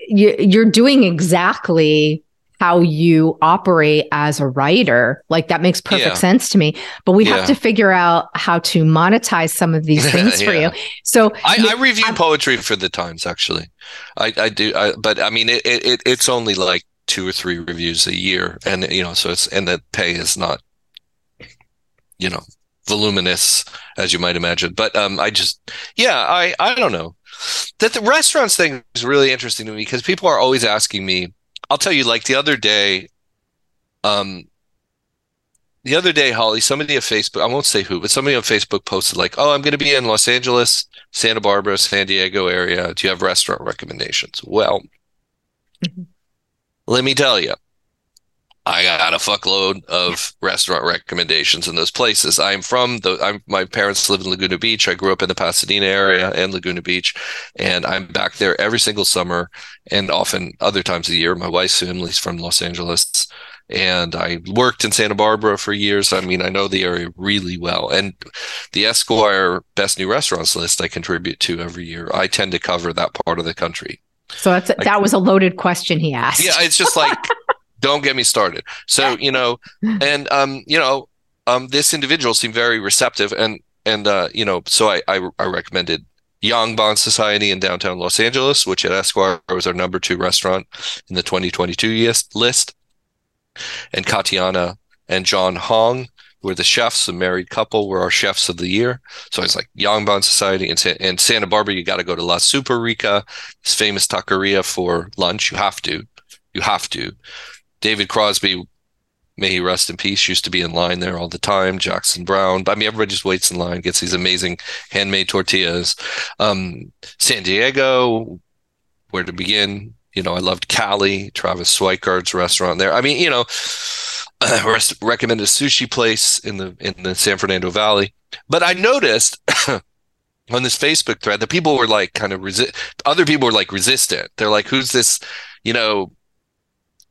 you, are doing exactly how you operate as a writer. Like that makes perfect yeah. sense to me. But we yeah. have to figure out how to monetize some of these things [LAUGHS] yeah. for you. So I, I review I'm, poetry for the Times. Actually, I, I do. I, but I mean, it, it it's only like two or three reviews a year, and you know, so it's and the pay is not, you know, voluminous as you might imagine. But um, I just, yeah, I I don't know that the restaurants thing is really interesting to me because people are always asking me. I'll tell you, like the other day, um, the other day, Holly, somebody on Facebook, I won't say who, but somebody on Facebook posted like, "Oh, I'm going to be in Los Angeles, Santa Barbara, San Diego area. Do you have restaurant recommendations?" Well, Mm-hmm. Let me tell you, I got a fuckload of restaurant recommendations in those places. I'm from the. I'm my parents live in Laguna Beach. I grew up in the Pasadena area and Laguna Beach, and I'm back there every single summer and often other times of the year. My wife's family's from Los Angeles, and I worked in Santa Barbara for years. I mean, I know the area really well. And the Esquire Best New Restaurants list I contribute to every year. I tend to cover that part of the country. So that's like, that was a loaded question he asked. Yeah, it's just like [LAUGHS] don't get me started. So, you know, [LAUGHS] and um, you know, um this individual seemed very receptive and and uh, you know, so I I, I recommended Yangban Society in downtown Los Angeles, which at Esquire was our number two restaurant in the 2022 list. And Katianna and John Hong were the chefs, a married couple, were our chefs of the year. So it's like Yangban Society and, and Santa Barbara. You got to go to La Super Rica, this famous taqueria for lunch. You have to, you have to. David Crosby, may he rest in peace, used to be in line there all the time. Jackson Browne. I mean, everybody just waits in line, gets these amazing handmade tortillas. Um, San Diego, where to begin? You know, I loved Callie, Travis Swikard's restaurant there. I mean, you know, [CLEARS THROAT] uh, recommended a sushi place in the in the San Fernando Valley. But I noticed [CLEARS THROAT] on this Facebook thread that people were like kind of resist. Other people were like resistant. They're like, "Who's this?" You know,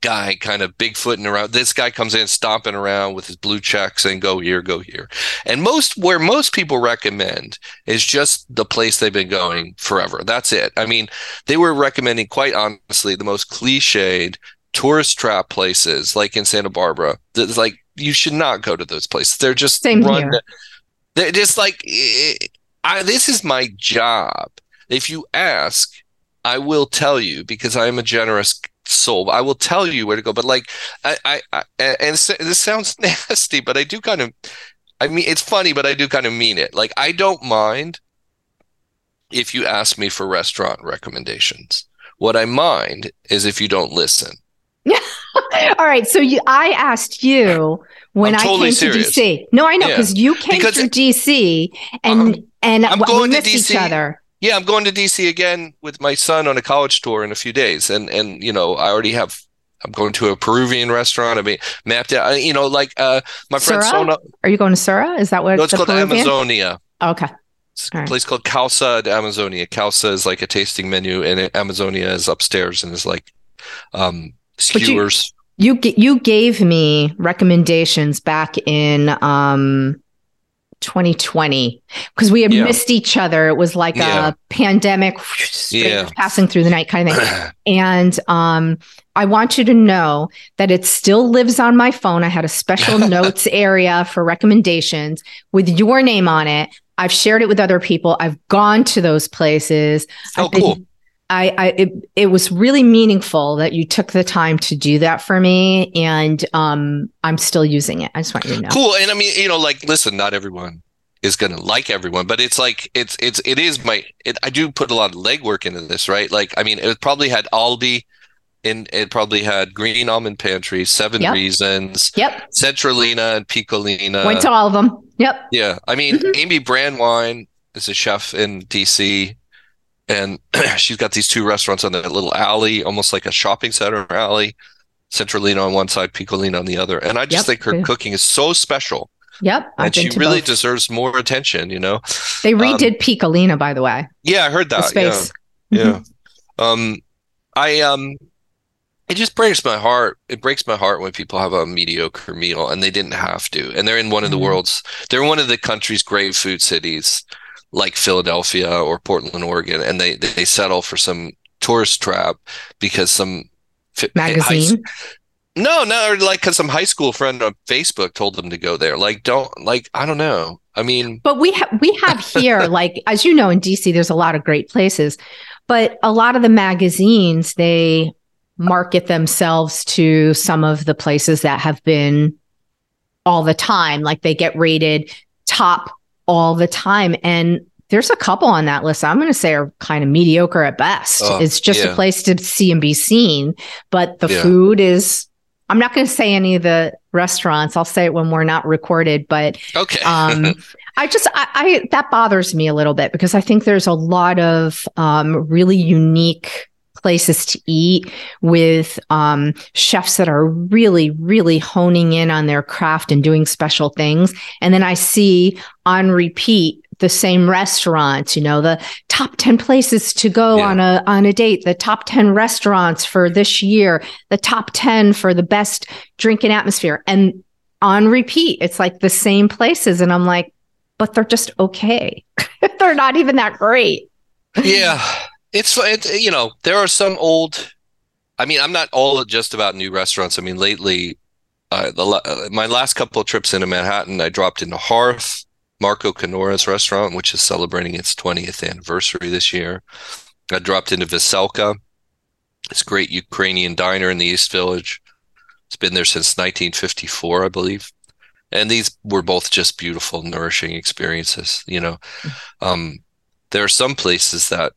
guy kind of bigfooting around. This guy comes in stomping around with his blue checks and go here, go here. And most, where most people recommend is just the place they've been going forever. That's it. I mean, they were recommending, quite honestly, the most cliched tourist trap places like in Santa Barbara. That's like, you should not go to those places. They're just Same run. Here. They're just like, eh, I, this is my job. If you ask, I will tell you because I am a generous soul. I will tell you where to go. But like, I, I, I and this sounds [LAUGHS] nasty, but I do kind of, I mean, it's funny, but I do kind of mean it. Like, I don't mind if you ask me for restaurant recommendations. What I mind is if you don't listen. [LAUGHS] All right. So you, I asked you when totally I came serious. to DC. No, I know because yeah. you came because, to DC and and I'm going we missed to DC. each other yeah, I'm going to DC again with my son on a college tour in a few days, and and you know I already have. I'm going to a Peruvian restaurant. I mean, mapped out. You know, like uh, my friend Sura? Sona. Are you going to Sura? Is that what? No, it's called Peruvian? Amazonia. okay. It's a place called Causa de Amazonia. Causa is like a tasting menu, and Amazonia is upstairs and is like um, skewers. You, you you gave me recommendations back in um 2020 because we had yeah. missed each other. It was like yeah. a pandemic yeah. passing through the night kind of thing. [CLEARS THROAT] and um, I want you to know that it still lives on my phone. I had a special [LAUGHS] notes area for recommendations with your name on it. I've shared it with other people. I've gone to those places. Oh, cool. I, I it, it was really meaningful that you took the time to do that for me, and um, I'm still using it. I just want you to know. Cool, and I mean, you know, like, listen, not everyone is going to like everyone, but it's like it's it's it is my. It, I do put a lot of legwork into this, right? Like, I mean, it probably had Albi, and it probably had Green Almond Pantry, Seven yep. Reasons, yep, Centrolina and Piccolina. Went to all of them. Yep. Yeah, I mean, mm-hmm. Amy Brandwein is a chef in DC and [CLEARS THROAT] she's got these two restaurants on that little alley, almost like a shopping center alley. Centrolina on one side, Piccolina on the other. And I just yep. think her cooking is so special. Yep. I've and she really both. deserves more attention, you know. They redid um, Piccolina, by the way. Yeah, I heard that. Yeah. Yeah. Mm-hmm. Um I um it just breaks my heart. It breaks my heart when people have a mediocre meal and they didn't have to. And they're in one of the mm-hmm. world's they're one of the country's great food cities like Philadelphia or Portland, Oregon, and they they settle for some tourist trap because some magazine. no, no, like because some high school friend on Facebook told them to go there. Like, don't like I don't know. I mean, but we have we have [LAUGHS] here, like as you know, in DC, there's a lot of great places, but a lot of the magazines they market themselves to some of the places that have been all the time. Like they get rated top all the time. And there's a couple on that list I'm going to say are kind of mediocre at best. Uh, it's just yeah. a place to see and be seen, but the yeah. food is. I'm not going to say any of the restaurants. I'll say it when we're not recorded. But okay, um, [LAUGHS] I just I, I, that bothers me a little bit because I think there's a lot of um, really unique places to eat with um, chefs that are really, really honing in on their craft and doing special things. And then I see on repeat the same restaurants, you know, the top 10 places to go yeah. on a on a date, the top 10 restaurants for this year, the top 10 for the best drinking atmosphere. And on repeat, it's like the same places. And I'm like, but they're just okay. [LAUGHS] they're not even that great. Yeah. [LAUGHS] It's, it, you know, there are some old, I mean, I'm not all just about new restaurants. I mean, lately, uh, the, uh, my last couple of trips into Manhattan, I dropped into Hearth, Marco Canora's restaurant, which is celebrating its 20th anniversary this year. I dropped into Veselka, this great Ukrainian diner in the East Village. It's been there since 1954, I believe. And these were both just beautiful, nourishing experiences. You know, mm-hmm. um, there are some places that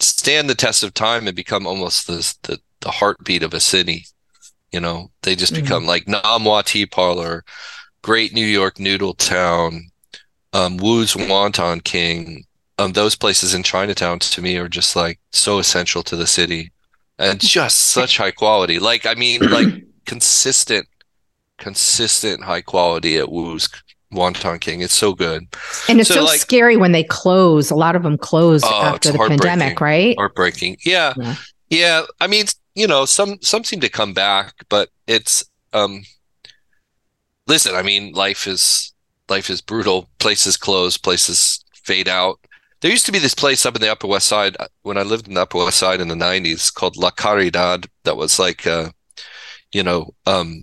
stand the test of time and become almost the, the, the heartbeat of a city. You know, they just mm-hmm. become like Nam Wah Tea Parlor, Great New York Noodle Town, um, Wu's Wonton King. Um, those places in Chinatown to me are just like so essential to the city and [LAUGHS] just such high quality. Like, I mean, like consistent, consistent high quality at Wu's Wonton King. It's so good. And it's so, so like, scary when they close. A lot of them close oh, after the pandemic, right? Heartbreaking. Yeah. yeah. Yeah. I mean, you know, some some seem to come back, but it's um listen, I mean, life is life is brutal. Places close, places fade out. There used to be this place up in the Upper West Side uh, when I lived in the Upper West Side in the '90s called La Caridad. That was like, uh, you know, um,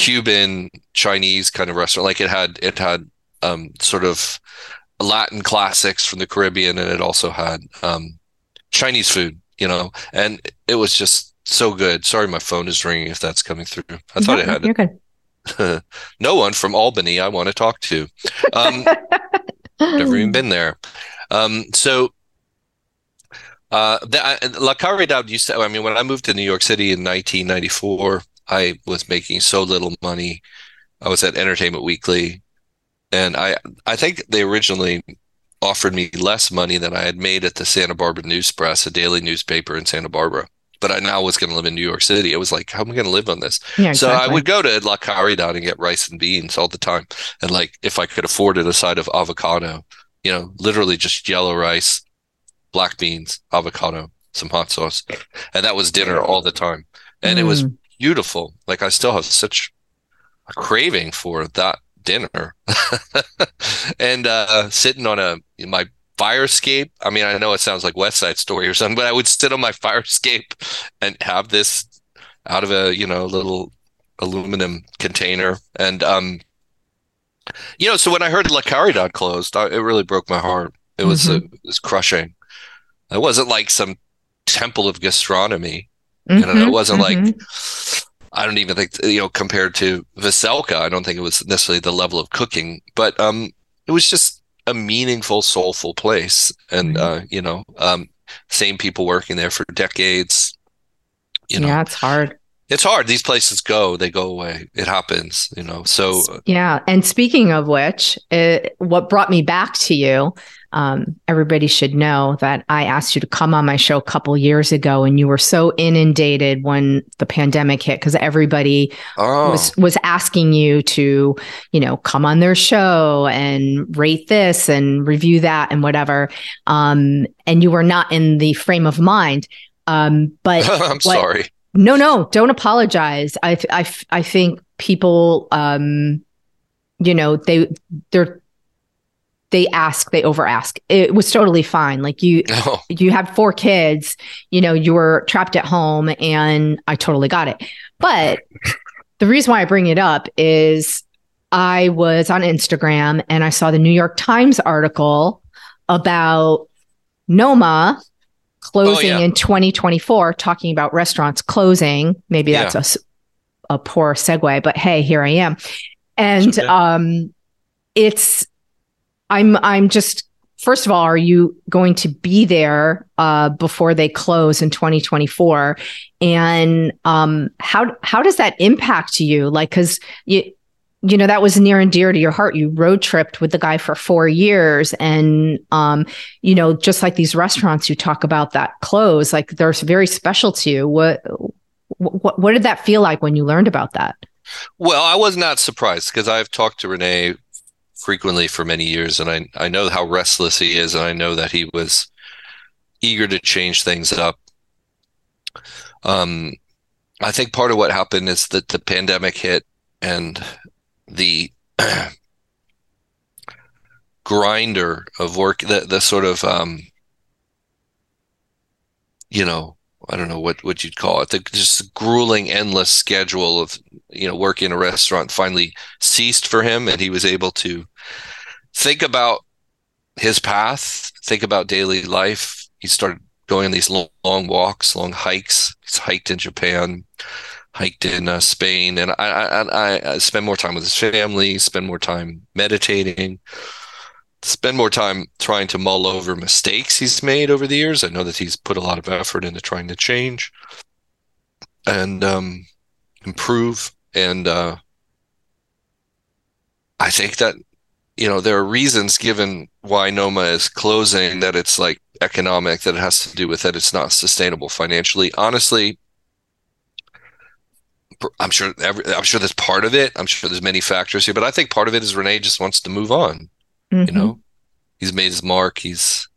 Cuban Chinese kind of restaurant. Like it had it had um, sort of Latin classics from the Caribbean, and it also had um, Chinese food. You know, and it was just so good. Sorry, my phone is ringing. If that's coming through, I thought no, it had you're. Good. [LAUGHS] no one from Albany I want to talk to. Um, [LAUGHS] never even been there. Um, so uh, the, La Caridad used to, I mean, when I moved to New York City in 1994, I was making so little money. I was at Entertainment Weekly, and I I think they originally offered me less money than I had made at the Santa Barbara News Press, a daily newspaper in Santa Barbara. But I now was going to live in New York City. It was like, how am I going to live on this? Yeah, so I would go to La Caridad and get rice and beans all the time. And like, if I could afford it, a side of avocado, you know, literally just yellow rice, black beans, avocado, some hot sauce. And that was dinner all the time. And it was mm beautiful. Like I still have such a craving for that dinner. [LAUGHS] and uh, sitting on a my fire escape. I mean, I know it sounds like West Side Story or something, but I would sit on my [LAUGHS] fire escape and have this out of a you know little aluminum container and um you know so when i heard la caridad closed I, it really broke my heart it was mm-hmm. a, it was crushing it wasn't like some temple of gastronomy Mm-hmm, you know, it wasn't mm-hmm. like I don't even think you know compared to Veselka, I don't think it was necessarily the level of cooking, but um, it was just a meaningful, soulful place, and uh, you know, um, same people working there for decades. You know, yeah, it's hard. It's hard. These places go, they go away. It happens, you know. So yeah. And speaking of which, it, what brought me back to you um, everybody should know that I asked you to come on my show a couple years ago, and you were so inundated when the pandemic hit because everybody oh. was was asking you to, you know, come on their show and rate this and review that and whatever. Um, and you were not in the frame of mind. Um, but [LAUGHS] I'm what, sorry. No, no, don't apologize. I, I, I think people, um, you know, they they're they ask, they over ask. It was totally fine. Like you, [LAUGHS] oh. you have four kids, you know, you were trapped at home and I totally got it. But the reason why I bring it up is I was on Instagram and I saw the New York Times article about Noma closing oh, yeah. in 2024, talking about restaurants closing. Maybe that's yeah. a, a poor segue, but hey, here I am. And okay. um, it's I'm I'm just first of all, are you going to be there uh, before they close in 2024? And um, how how does that impact you? Like, because you you know that was near and dear to your heart you road tripped with the guy for four years and um you know just like these restaurants you talk about that close like they're very special to you what what, what did that feel like when you learned about that well i was not surprised because i've talked to rene frequently for many years and i i know how restless he is and i know that he was eager to change things up. Um i think part of what happened is that the pandemic hit and the [CLEARS THROAT] grinder of work, the the sort of um, you know, I don't know what what you'd call it, the just grueling, endless schedule of you know working in a restaurant finally ceased for him, and he was able to think about his path, think about daily life. He started going on these long, long walks, long hikes. He's hiked in Japan hiked in uh, Spain, and I, I, I spend more time with his family, spend more time meditating, spend more time trying to mull over mistakes he's made over the years. I know that he's put a lot of effort into trying to change and um, improve, and uh, I think that you know there are reasons given why Noma is closing that it's like economic that it has to do with that it's not sustainable financially. Honestly, I'm sure every, I'm sure that's part of it. I'm sure there's many factors here, but I think part of it is Rene just wants to move on. Mm-hmm. You know, he's made his mark. He's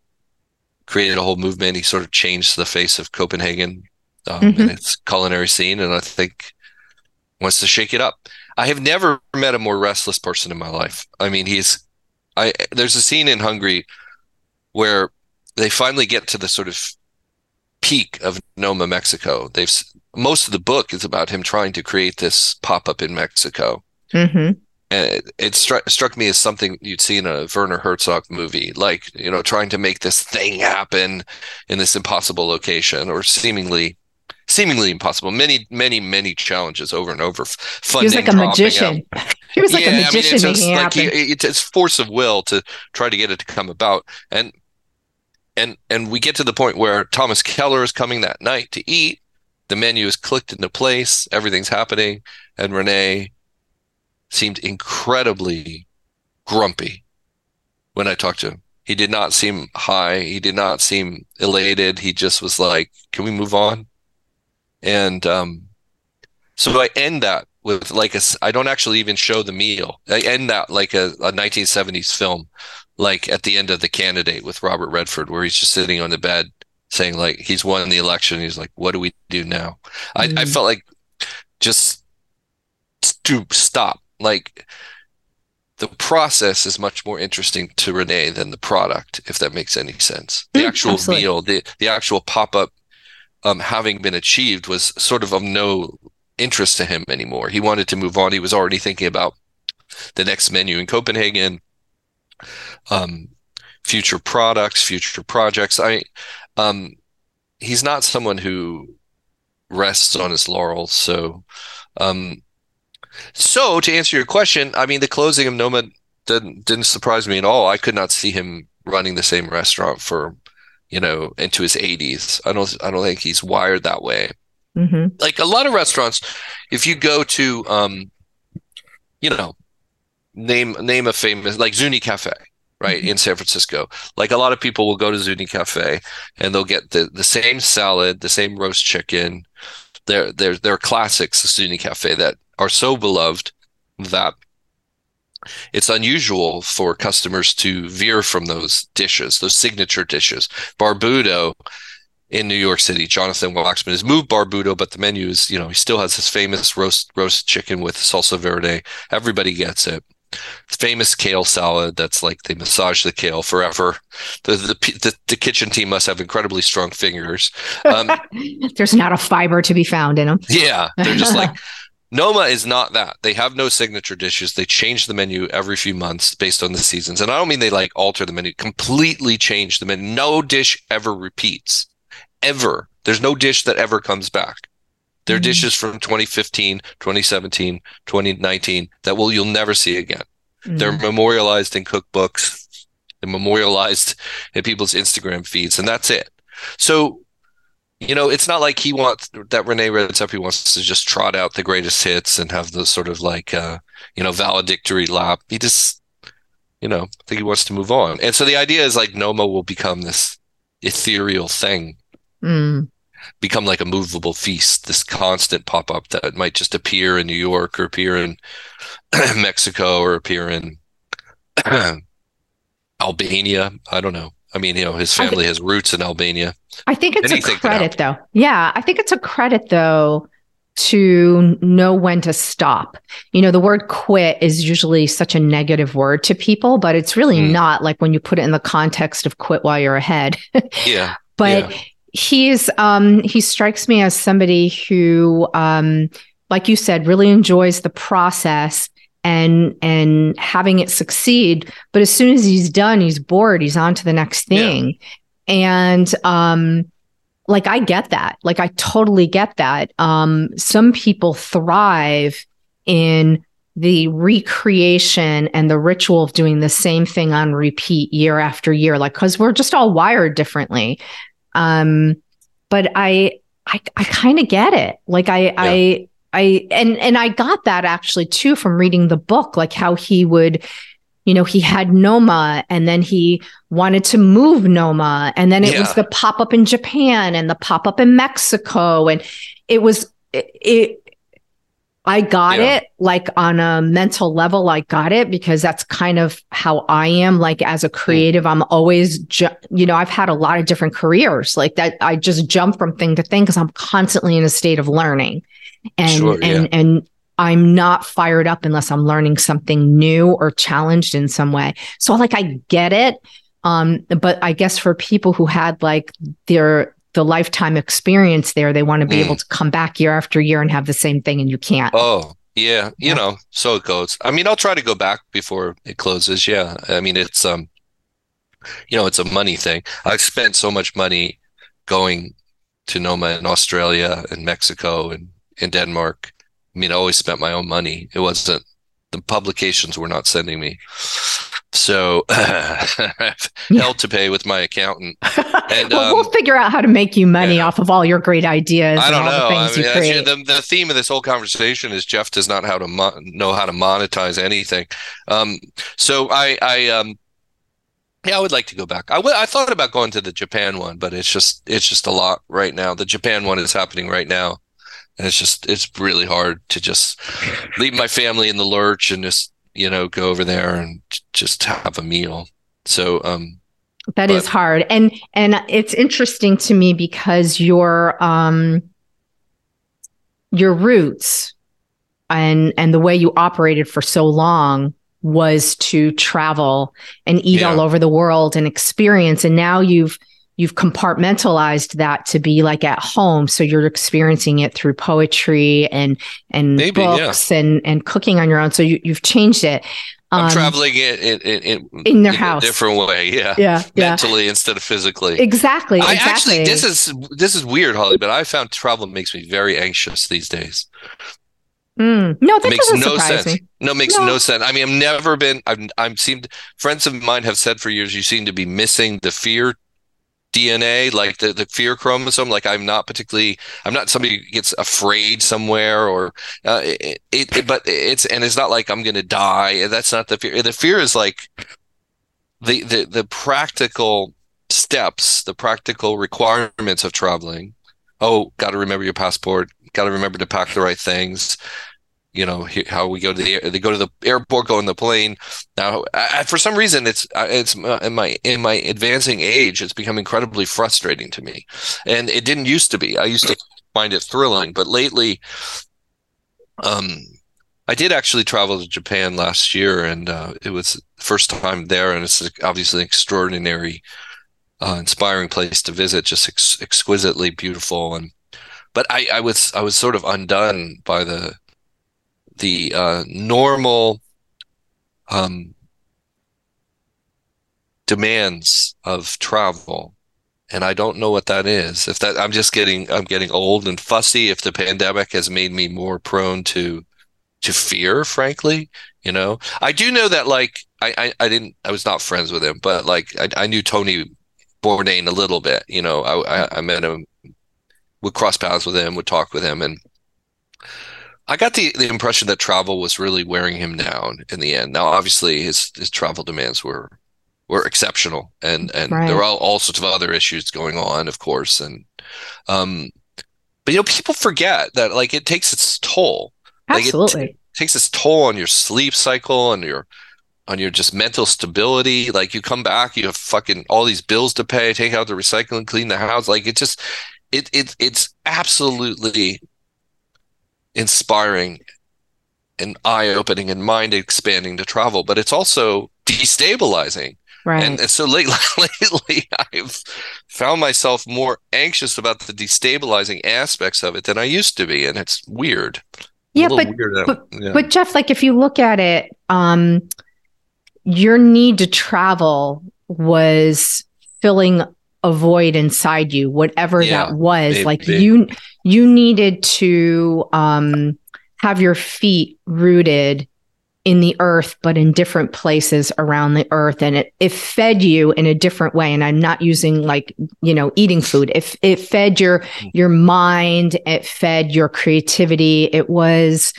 created a whole movement. He sort of changed the face of Copenhagen um, mm-hmm. and its culinary scene, and I think wants to shake it up. I have never met a more restless person in my life. I mean, he's I there's a scene in Hungry where they finally get to the sort of peak of Noma, Mexico. They've most of the book is about him trying to create this pop up in Mexico. Mm-hmm. And it, it struck struck me as something you'd see in a Werner Herzog movie, like you know, trying to make this thing happen in this impossible location, or seemingly seemingly impossible. Many, many, many challenges over and over. Funding [LAUGHS] he was like a magician. He was like yeah, a magician I mean, it's like he, it's force of will to try to get it to come about. And and and we get to the point where Thomas Keller is coming that night to eat, the menu is clicked into place, everything's happening, and Rene seemed incredibly grumpy when I talked to him. He did not seem high. He did not seem elated. He just was like, "Can we move on?" And um, so I end that with like a. I don't actually even show the meal. I end that like a, a 1970s film, like at the end of the Candidate with Robert Redford, where he's just sitting on the bed saying like he's won the election. He's like, what do we do now? Mm-hmm. I, I mm. felt like just to stop. Like the process is much more interesting to Rene than the product, if that makes any sense. The mm, actual Absolutely. meal, the the actual pop up, um, having been achieved, was sort of of no interest to him anymore. He wanted to move on. He was already thinking about the next menu in Copenhagen. Um, future products, future projects. I um, he's not someone who rests on his laurels. So, um, so to answer your question, I mean, the closing of Noma didn't didn't surprise me at all. I could not see him running the same restaurant for, you know, into his 80s. I don't I don't think he's wired that way. Mm-hmm. Like a lot of restaurants, if you go to, um, you know, name name a famous like Zuni Cafe right mm-hmm. in San Francisco. Like a lot of people will go to Zuni Cafe and they'll get the, the same salad, the same roast chicken. There are they're classics of Zuni Cafe that are so beloved that it's unusual for customers to veer from those dishes, those signature dishes. Barbuto in New York City, Jonathan Waxman has moved Barbuto, but the menu is, you know, he still has his famous roast roast chicken with salsa verde. Everybody gets it famous kale salad that's like they massage the kale forever. The the the, the kitchen team must have incredibly strong fingers. Um, [LAUGHS] There's not a fiber to be found in them. Yeah, they're just like [LAUGHS] Noma is not that. They have no signature dishes. They change the menu every few months based on the seasons. And I don't mean they like alter the menu, completely change the menu. No dish ever repeats. Ever. There's no dish that ever comes back. They're mm-hmm. dishes from 2015, 2017, 2019 that will you'll never see again. Mm-hmm. They're memorialized in cookbooks, they're memorialized in people's Instagram feeds, and that's it. So, you know, it's not like he wants that Rene Redzepi wants to just trot out the greatest hits and have the sort of like uh, you know valedictory lap. He just, you know, I think he wants to move on. And so the idea is like Noma will become this ethereal thing, mm. become like a movable feast, this constant pop up that might just appear in New York or appear in [CLEARS THROAT] Mexico or appear in [CLEARS THROAT] Albania. I don't know. I mean, you know, his family think, has roots in Albania. I think it's Anything a credit, though. Yeah, I think it's a credit, though, to know when to stop. You know, the word quit is usually such a negative word to people, but it's really mm. not like when you put it in the context of quit while you're ahead. [LAUGHS] yeah. But yeah. he's um he strikes me as somebody who um like you said really enjoys the process and and having it succeed. But as soon as he's done he's bored. He's on to the next thing. Yeah. and um like i get that. Like i totally get that. Um some people thrive in the recreation and the ritual of doing the same thing on repeat year after year like cuz we're just all wired differently. Um but i i, I kind of get it. Like i yeah. i I and and I got that actually too from reading the book, like how he would, you know, he had Noma and then he wanted to move Noma, and then it yeah. was the pop up in Japan and the pop up in Mexico, and it was it. it I got yeah. it like on a mental level. I got it because that's kind of how I am. Like as a mm. creative, I'm always, ju- you know, I've had a lot of different careers like that. I just jump from thing to thing because I'm constantly in a state of learning and sure, yeah. and and I'm not fired up unless I'm learning something new or challenged in some way. So like I get it. Um, but I guess for people who had like their the lifetime experience there, they want to be mm. able to come back year after year and have the same thing and you can't. Oh, yeah, you yeah. know, so it goes. I mean, I'll try to go back before it closes. Yeah. I mean, it's um you know, it's a money thing. I've spent so much money going to Noma in Australia and Mexico and in Denmark. I mean, I always spent my own money. It wasn't the publications were not sending me. So [LAUGHS] I've held to pay with my accountant. [LAUGHS] And well, um, we'll figure out how to make you money yeah. off of all your great ideas. I don't know. I mean, the, the, theme of this whole conversation is Jeff does not how to mo- know how to monetize anything. Um, so I, I, um, yeah, I would like to go back. I, w- I thought about going to the Japan one, but it's just it's just a lot right now. The Japan one is happening right now, and it's just it's really hard to just leave my family in the lurch and just you know go over there and just have a meal. So um that but, is hard. And and it's interesting to me because your um your roots and and the way you operated for so long was to travel and eat yeah. all over the world and experience. And now you've you've compartmentalized that to be like at home so you're experiencing it through poetry and and Maybe, books yeah. and and cooking on your own so you, you've changed it I'm um, traveling in in, in, in their in house, different way, yeah, yeah, mentally yeah. instead of physically. Exactly. I exactly. actually, this is this is weird, Holly, but I found travel makes me very anxious these days. Mm. No, that makes no sense. Me. No, makes no. no. sense. I mean, I've never been. I've I'm seemed friends of mine have said for years you seem to be missing the fear DNA, like the, the fear chromosome. Like I'm not particularly, I'm not somebody who gets afraid somewhere or uh, it, it, but it's, and it's not like I'm going to die. That's not the fear. The fear is like the, the, the practical steps, the practical requirements of traveling. Oh, got to remember your passport. Got to remember to pack the right things you know how we go to the they go to the airport go in the plane. Now I, for some reason it's it's uh, in my in my advancing age it's become incredibly frustrating to me. And it didn't used to be. I used to find it thrilling but lately um i did actually travel to japan last year and uh, it was first time there and it's obviously an extraordinary uh, inspiring place to visit just ex- exquisitely beautiful. And but I, I was I was sort of undone by the the uh, normal um, demands of travel. And i don't know what that is. If that i'm just getting i'm getting old and fussy. If the pandemic has made me more prone to to fear frankly you know? I do know that like i i, I didn't i was not friends with him but like i, I knew tony bourdain a little bit you know? I, I, I met him would cross paths with him, would talk with him, and I got the, the impression that travel was really wearing him down in the end. Now, obviously, his his travel demands were were exceptional, and and right. there were all, all sorts of other issues going on, of course, and um, but you know, people forget that like it takes its toll. Absolutely, like, it t- takes its toll on your sleep cycle and your on your just mental stability. Like you come back, you have fucking all these bills to pay, take out the recycling, clean the house. Like it just it it it's absolutely inspiring and eye opening and mind expanding to travel, but it's also destabilizing. Right. And, and so lately, [LAUGHS] lately, I've found myself more anxious about the destabilizing aspects of it than I used to be, and it's weird. Yeah, but weird. but, yeah. but Jeff, like if you look at it, um, your need to travel was filling a void inside you, whatever yeah, that was. Like you, you needed to um, have your feet rooted in the earth, but in different places around the earth. And it, it fed you in a different way. And I'm not using like, you know, eating food. It, it fed your, mm. your mind. It fed your creativity. It was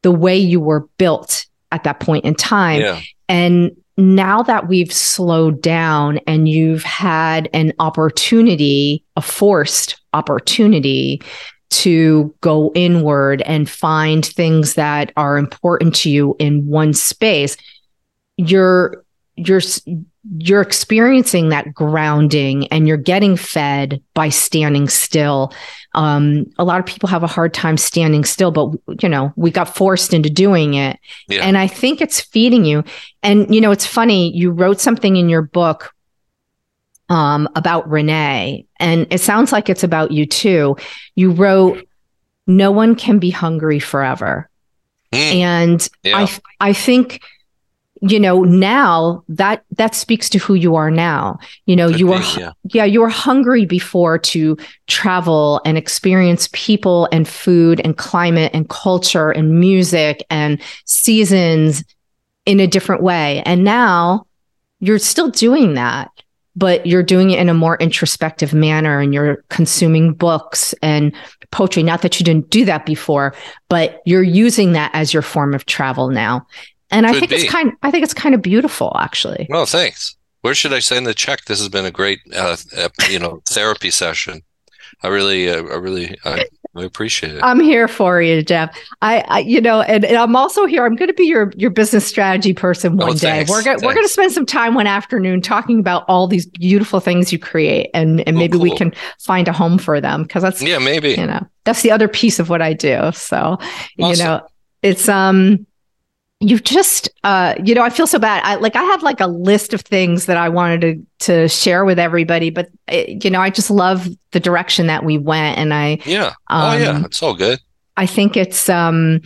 the way you were built at that point in time. Yeah. And now that we've slowed down and you've had an opportunity, a forced opportunity to go inward and find things that are important to you in one space you're you're you're experiencing that grounding and you're getting fed by standing still um, a lot of people have a hard time standing still but you know we got forced into doing it yeah. and i think it's feeding you and you know it's funny you wrote something in your book um, about René, and it sounds like it's about you too. You wrote, "No one can be hungry forever," mm. and yeah. I I think you know now that that speaks to who you are now you know Could you were yeah. yeah you were hungry before to travel and experience people and food and climate and culture and music and seasons in a different way and now you're still doing that but you're doing it in a more introspective manner and you're consuming books and poetry. Not that you didn't do that before, but you're using that as your form of travel now. And Could I think be. it's kind I think it's kind of beautiful actually. Well, thanks. Where should I send the check? This has been a great uh, uh, you know, [LAUGHS] therapy session. I really uh, I really I I appreciate it. I'm here for you, Jeff. I, I you know, and, and, I'm also here. I'm going to be your your business strategy person one oh, day. We're going we're going to spend some time one afternoon talking about all these beautiful things you create, and and oh, maybe oh, cool. we can find a home for them because that's yeah, maybe you know that's the other piece of what I do. So awesome. you know, it's um you've just uh you know i feel so bad. I like i have like a list of things that i wanted to to share with everybody but it, eh, you know i just love the direction that we went and i yeah. Um, oh yeah. it's all good. I think it's um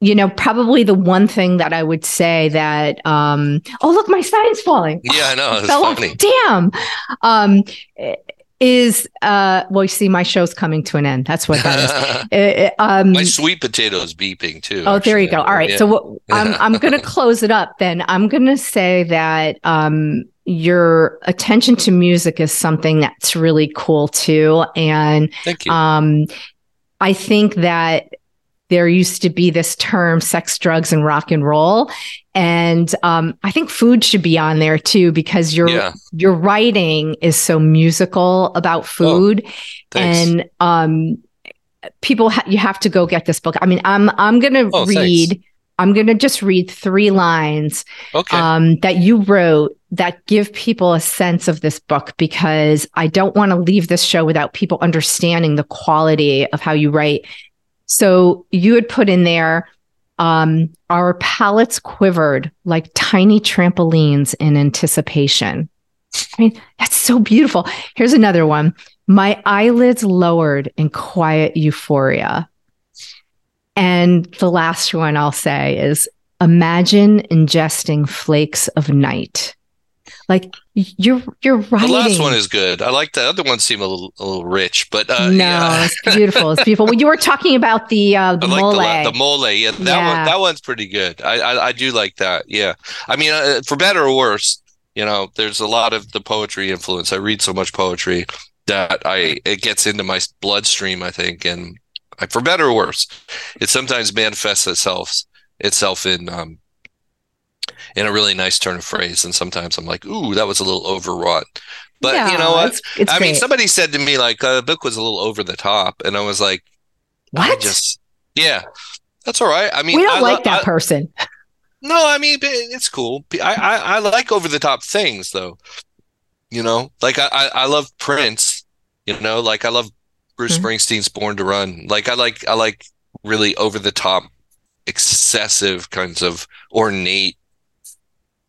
you know probably the one thing that i would say that um oh look my sign's falling. Yeah i know. [LAUGHS] It's funny off. damn. Um is uh well you see my show's coming to an end that's what that is [LAUGHS] uh, um, my sweet potatoes beeping too oh actually. there you go all right yeah. so what, [LAUGHS] i'm i'm going to close it up then i'm going to say that um your attention to music is something that's really cool too and Thank you. um i think that there used to be this term sex drugs and rock and roll and um, i think food should be on there too because your yeah. your writing is so musical about oh, food oh, and um, people ha- you have to go get this book i mean i'm i'm gonna oh, read thanks. i'm gonna just read three lines okay. um, that you wrote that give people a sense of this book because i don't want to leave this show without people understanding the quality of how you write so you had put in there, um, our palates quivered like tiny trampolines in anticipation. I mean, that's so beautiful. Here's another one. My eyelids lowered in quiet euphoria. And the last one I'll say is imagine ingesting flakes of night. Like you're you're writing. The last one is good. I like the other ones seem a little a little rich, but uh, no, yeah. it's [LAUGHS] beautiful. It's beautiful. Well, you were talking about the uh, the I like mole. The, the mole, yeah, that yeah. one that one's pretty good. I, I, I do like that. Yeah, I mean, uh, for better or worse, you know, there's a lot of the poetry influence. I read so much poetry, that I it gets into my bloodstream. I think, and for better or worse, it sometimes manifests itself itself in um, in a really nice turn of phrase. And sometimes I'm like, ooh, that was a little overwrought. But yeah, you know what? It's, it's I great. mean, somebody said to me like uh, the book was a little over the top, and I was like, what? just yeah, that's all right. I mean, we don't I like lo- that I, person. No, I mean it's cool. I, I, I like over the top things though. You know, like I, I, I love Prince. You know, like I love Bruce mm-hmm. Springsteen's Born to Run. Like I like I like really over the top, excessive kinds of ornate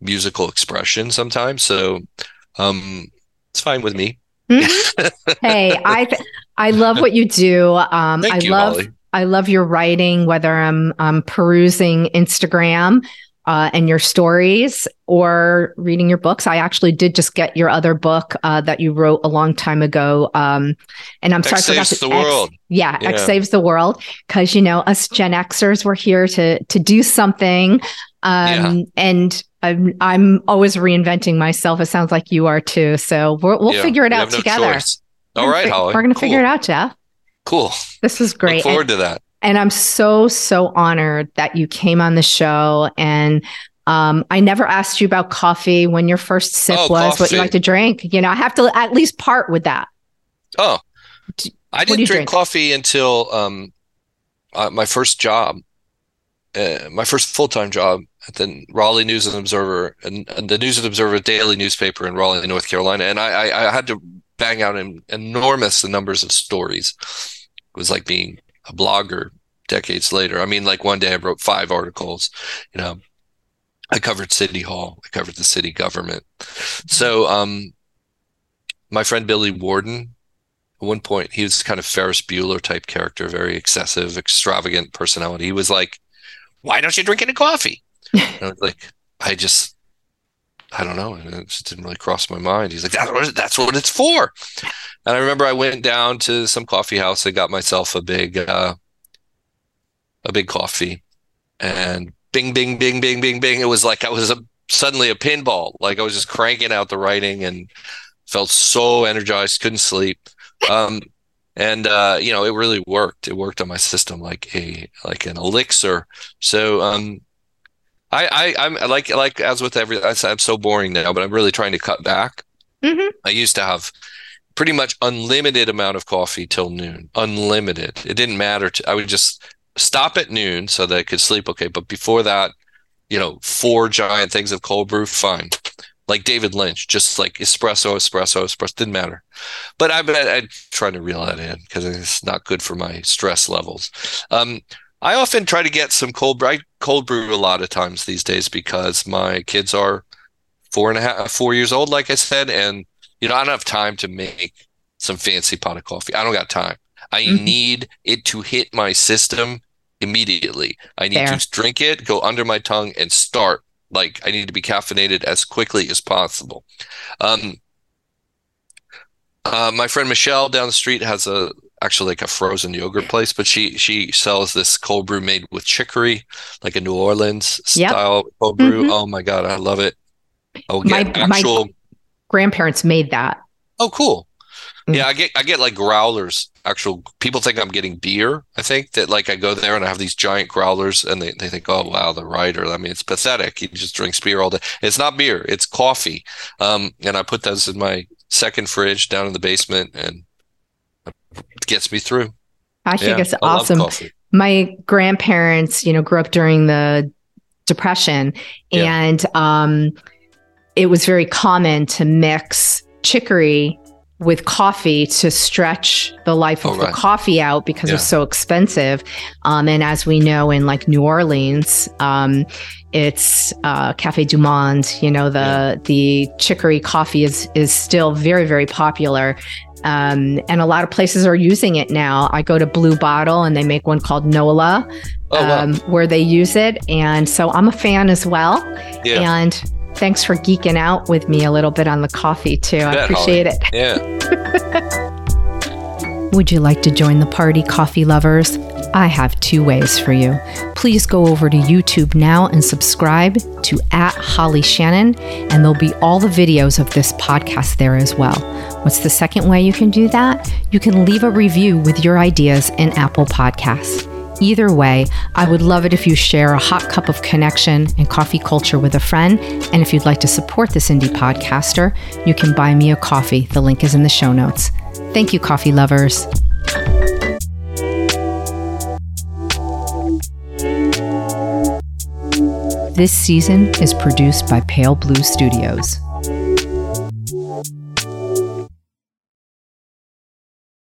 musical expression sometimes. So um it's fine with me. Mm-hmm. hey, I I love what you do. Um Thank I you, love Holly. I love your writing, whether I'm um, perusing Instagram uh, and your stories or reading your books. I actually did just get your other book uh, that you wrote a long time ago. Um, and I'm X sorry, saves I forgot the X, world. Yeah, yeah, X saves the world because you know us Gen Xers were here to to do something. Um, yeah. And I'm I'm always reinventing myself. It sounds like you are too. So we will yeah, figure it out together. All right, Holly. We're going to cool. figure it out, Jeff. Cool. This was great. Look forward and, to that. And I'm so, so honored that you came on the show. And um, I never asked you about coffee when your first sip oh, was, coffee. what you like to drink. You know, I have to at least part with that. Oh, I didn't drink, drink, coffee until um, uh, my first job, uh, my first full time job at the Raleigh News and Observer, and, and, the News and Observer daily newspaper in Raleigh, North Carolina. And I, I, I had to bang out in enormous numbers of stories. It was like being a blogger decades later. I mean, like one day I wrote five articles. You know, I covered City Hall, I covered the city government. So, um, my friend Billy Warden, at one point, he was kind of Ferris Bueller type character, very excessive, extravagant personality. He was like, "Why don't you drink any coffee?" I was like, "I just." I don't know. It just didn't really cross my mind. He's like, that's what, that's what it's for. And I remember I went down to some coffee house I got myself a big, uh, a big coffee, and bing, bing, bing, bing, bing, bing. It was like I was a, suddenly a pinball. Like I was just cranking out the writing and felt so energized, couldn't sleep. Um, and uh, you know, it really worked. It worked on my system like a like an elixir. So um, I, I I'm like like as with every I'm so boring now, but I'm really trying to cut back. Mm-hmm. I used to have pretty much unlimited amount of coffee till noon. Unlimited. It didn't matter. To, I would just stop at noon so that I could sleep okay. But before that, you know, four giant things of cold brew, fine. Like David Lynch, just like espresso, espresso, espresso, didn't matter. But I, I, I'm trying to reel that in because it's not good for my stress levels. Um, I often try to get some cold brew. I cold brew a lot of times these days because my kids are four and a half, four years old, like I said, and you know, I don't have time to make some fancy pot of coffee. I don't got time. I mm-hmm. need it to hit my system immediately. I need Fair. to drink it, go under my tongue, and start. Like I need to be caffeinated as quickly as possible. Um, uh, my friend Michelle down the street has a actually like a frozen yogurt place, but she she sells this cold brew made with chicory, like a New Orleans yep. style cold brew. Mm-hmm. Oh my god, I love it. I'll my, actual. My grandparents made that. Oh, cool. Mm. Yeah, I get I get like growlers. Actual people think I'm getting beer. I think that like I go there and I have these giant growlers and they, they think, oh wow, the writer. I mean, it's pathetic. He just drinks beer all day. It's not beer, it's coffee. Um, and I put those in my second fridge down in the basement and gets me through. I think yeah, it's awesome. My grandparents, you know, grew up during the depression yeah. and um it was very common to mix chicory with coffee to stretch the life of oh, right. the coffee out because yeah. it was so expensive. Um, and as we know in like New Orleans, um, it's uh, Cafe Du Monde. You know the yeah. the chicory coffee is is still very very popular. Um, and a lot of places are using it now. I go to Blue Bottle and they make one called Nola, oh, wow. Um, where they use it, and so I'm a fan as well. Yeah. And Thanks for geeking out with me a little bit on the coffee too. I appreciate Holly. it. Yeah. [LAUGHS] Would you like to join the party, coffee lovers? I have two ways for you. Please go over to YouTube now and subscribe to at Holly Shannon, and there'll be all the videos of this podcast there as well. What's the second way you can do that? You can leave a review with your ideas in Apple Podcasts. Either way, I would love it if you share a hot cup of connection and coffee culture with a friend. And if you'd like to support this indie podcaster, you can buy me a coffee. The link is in the show notes. Thank you, coffee lovers. This season is produced by Pale Blue Studios.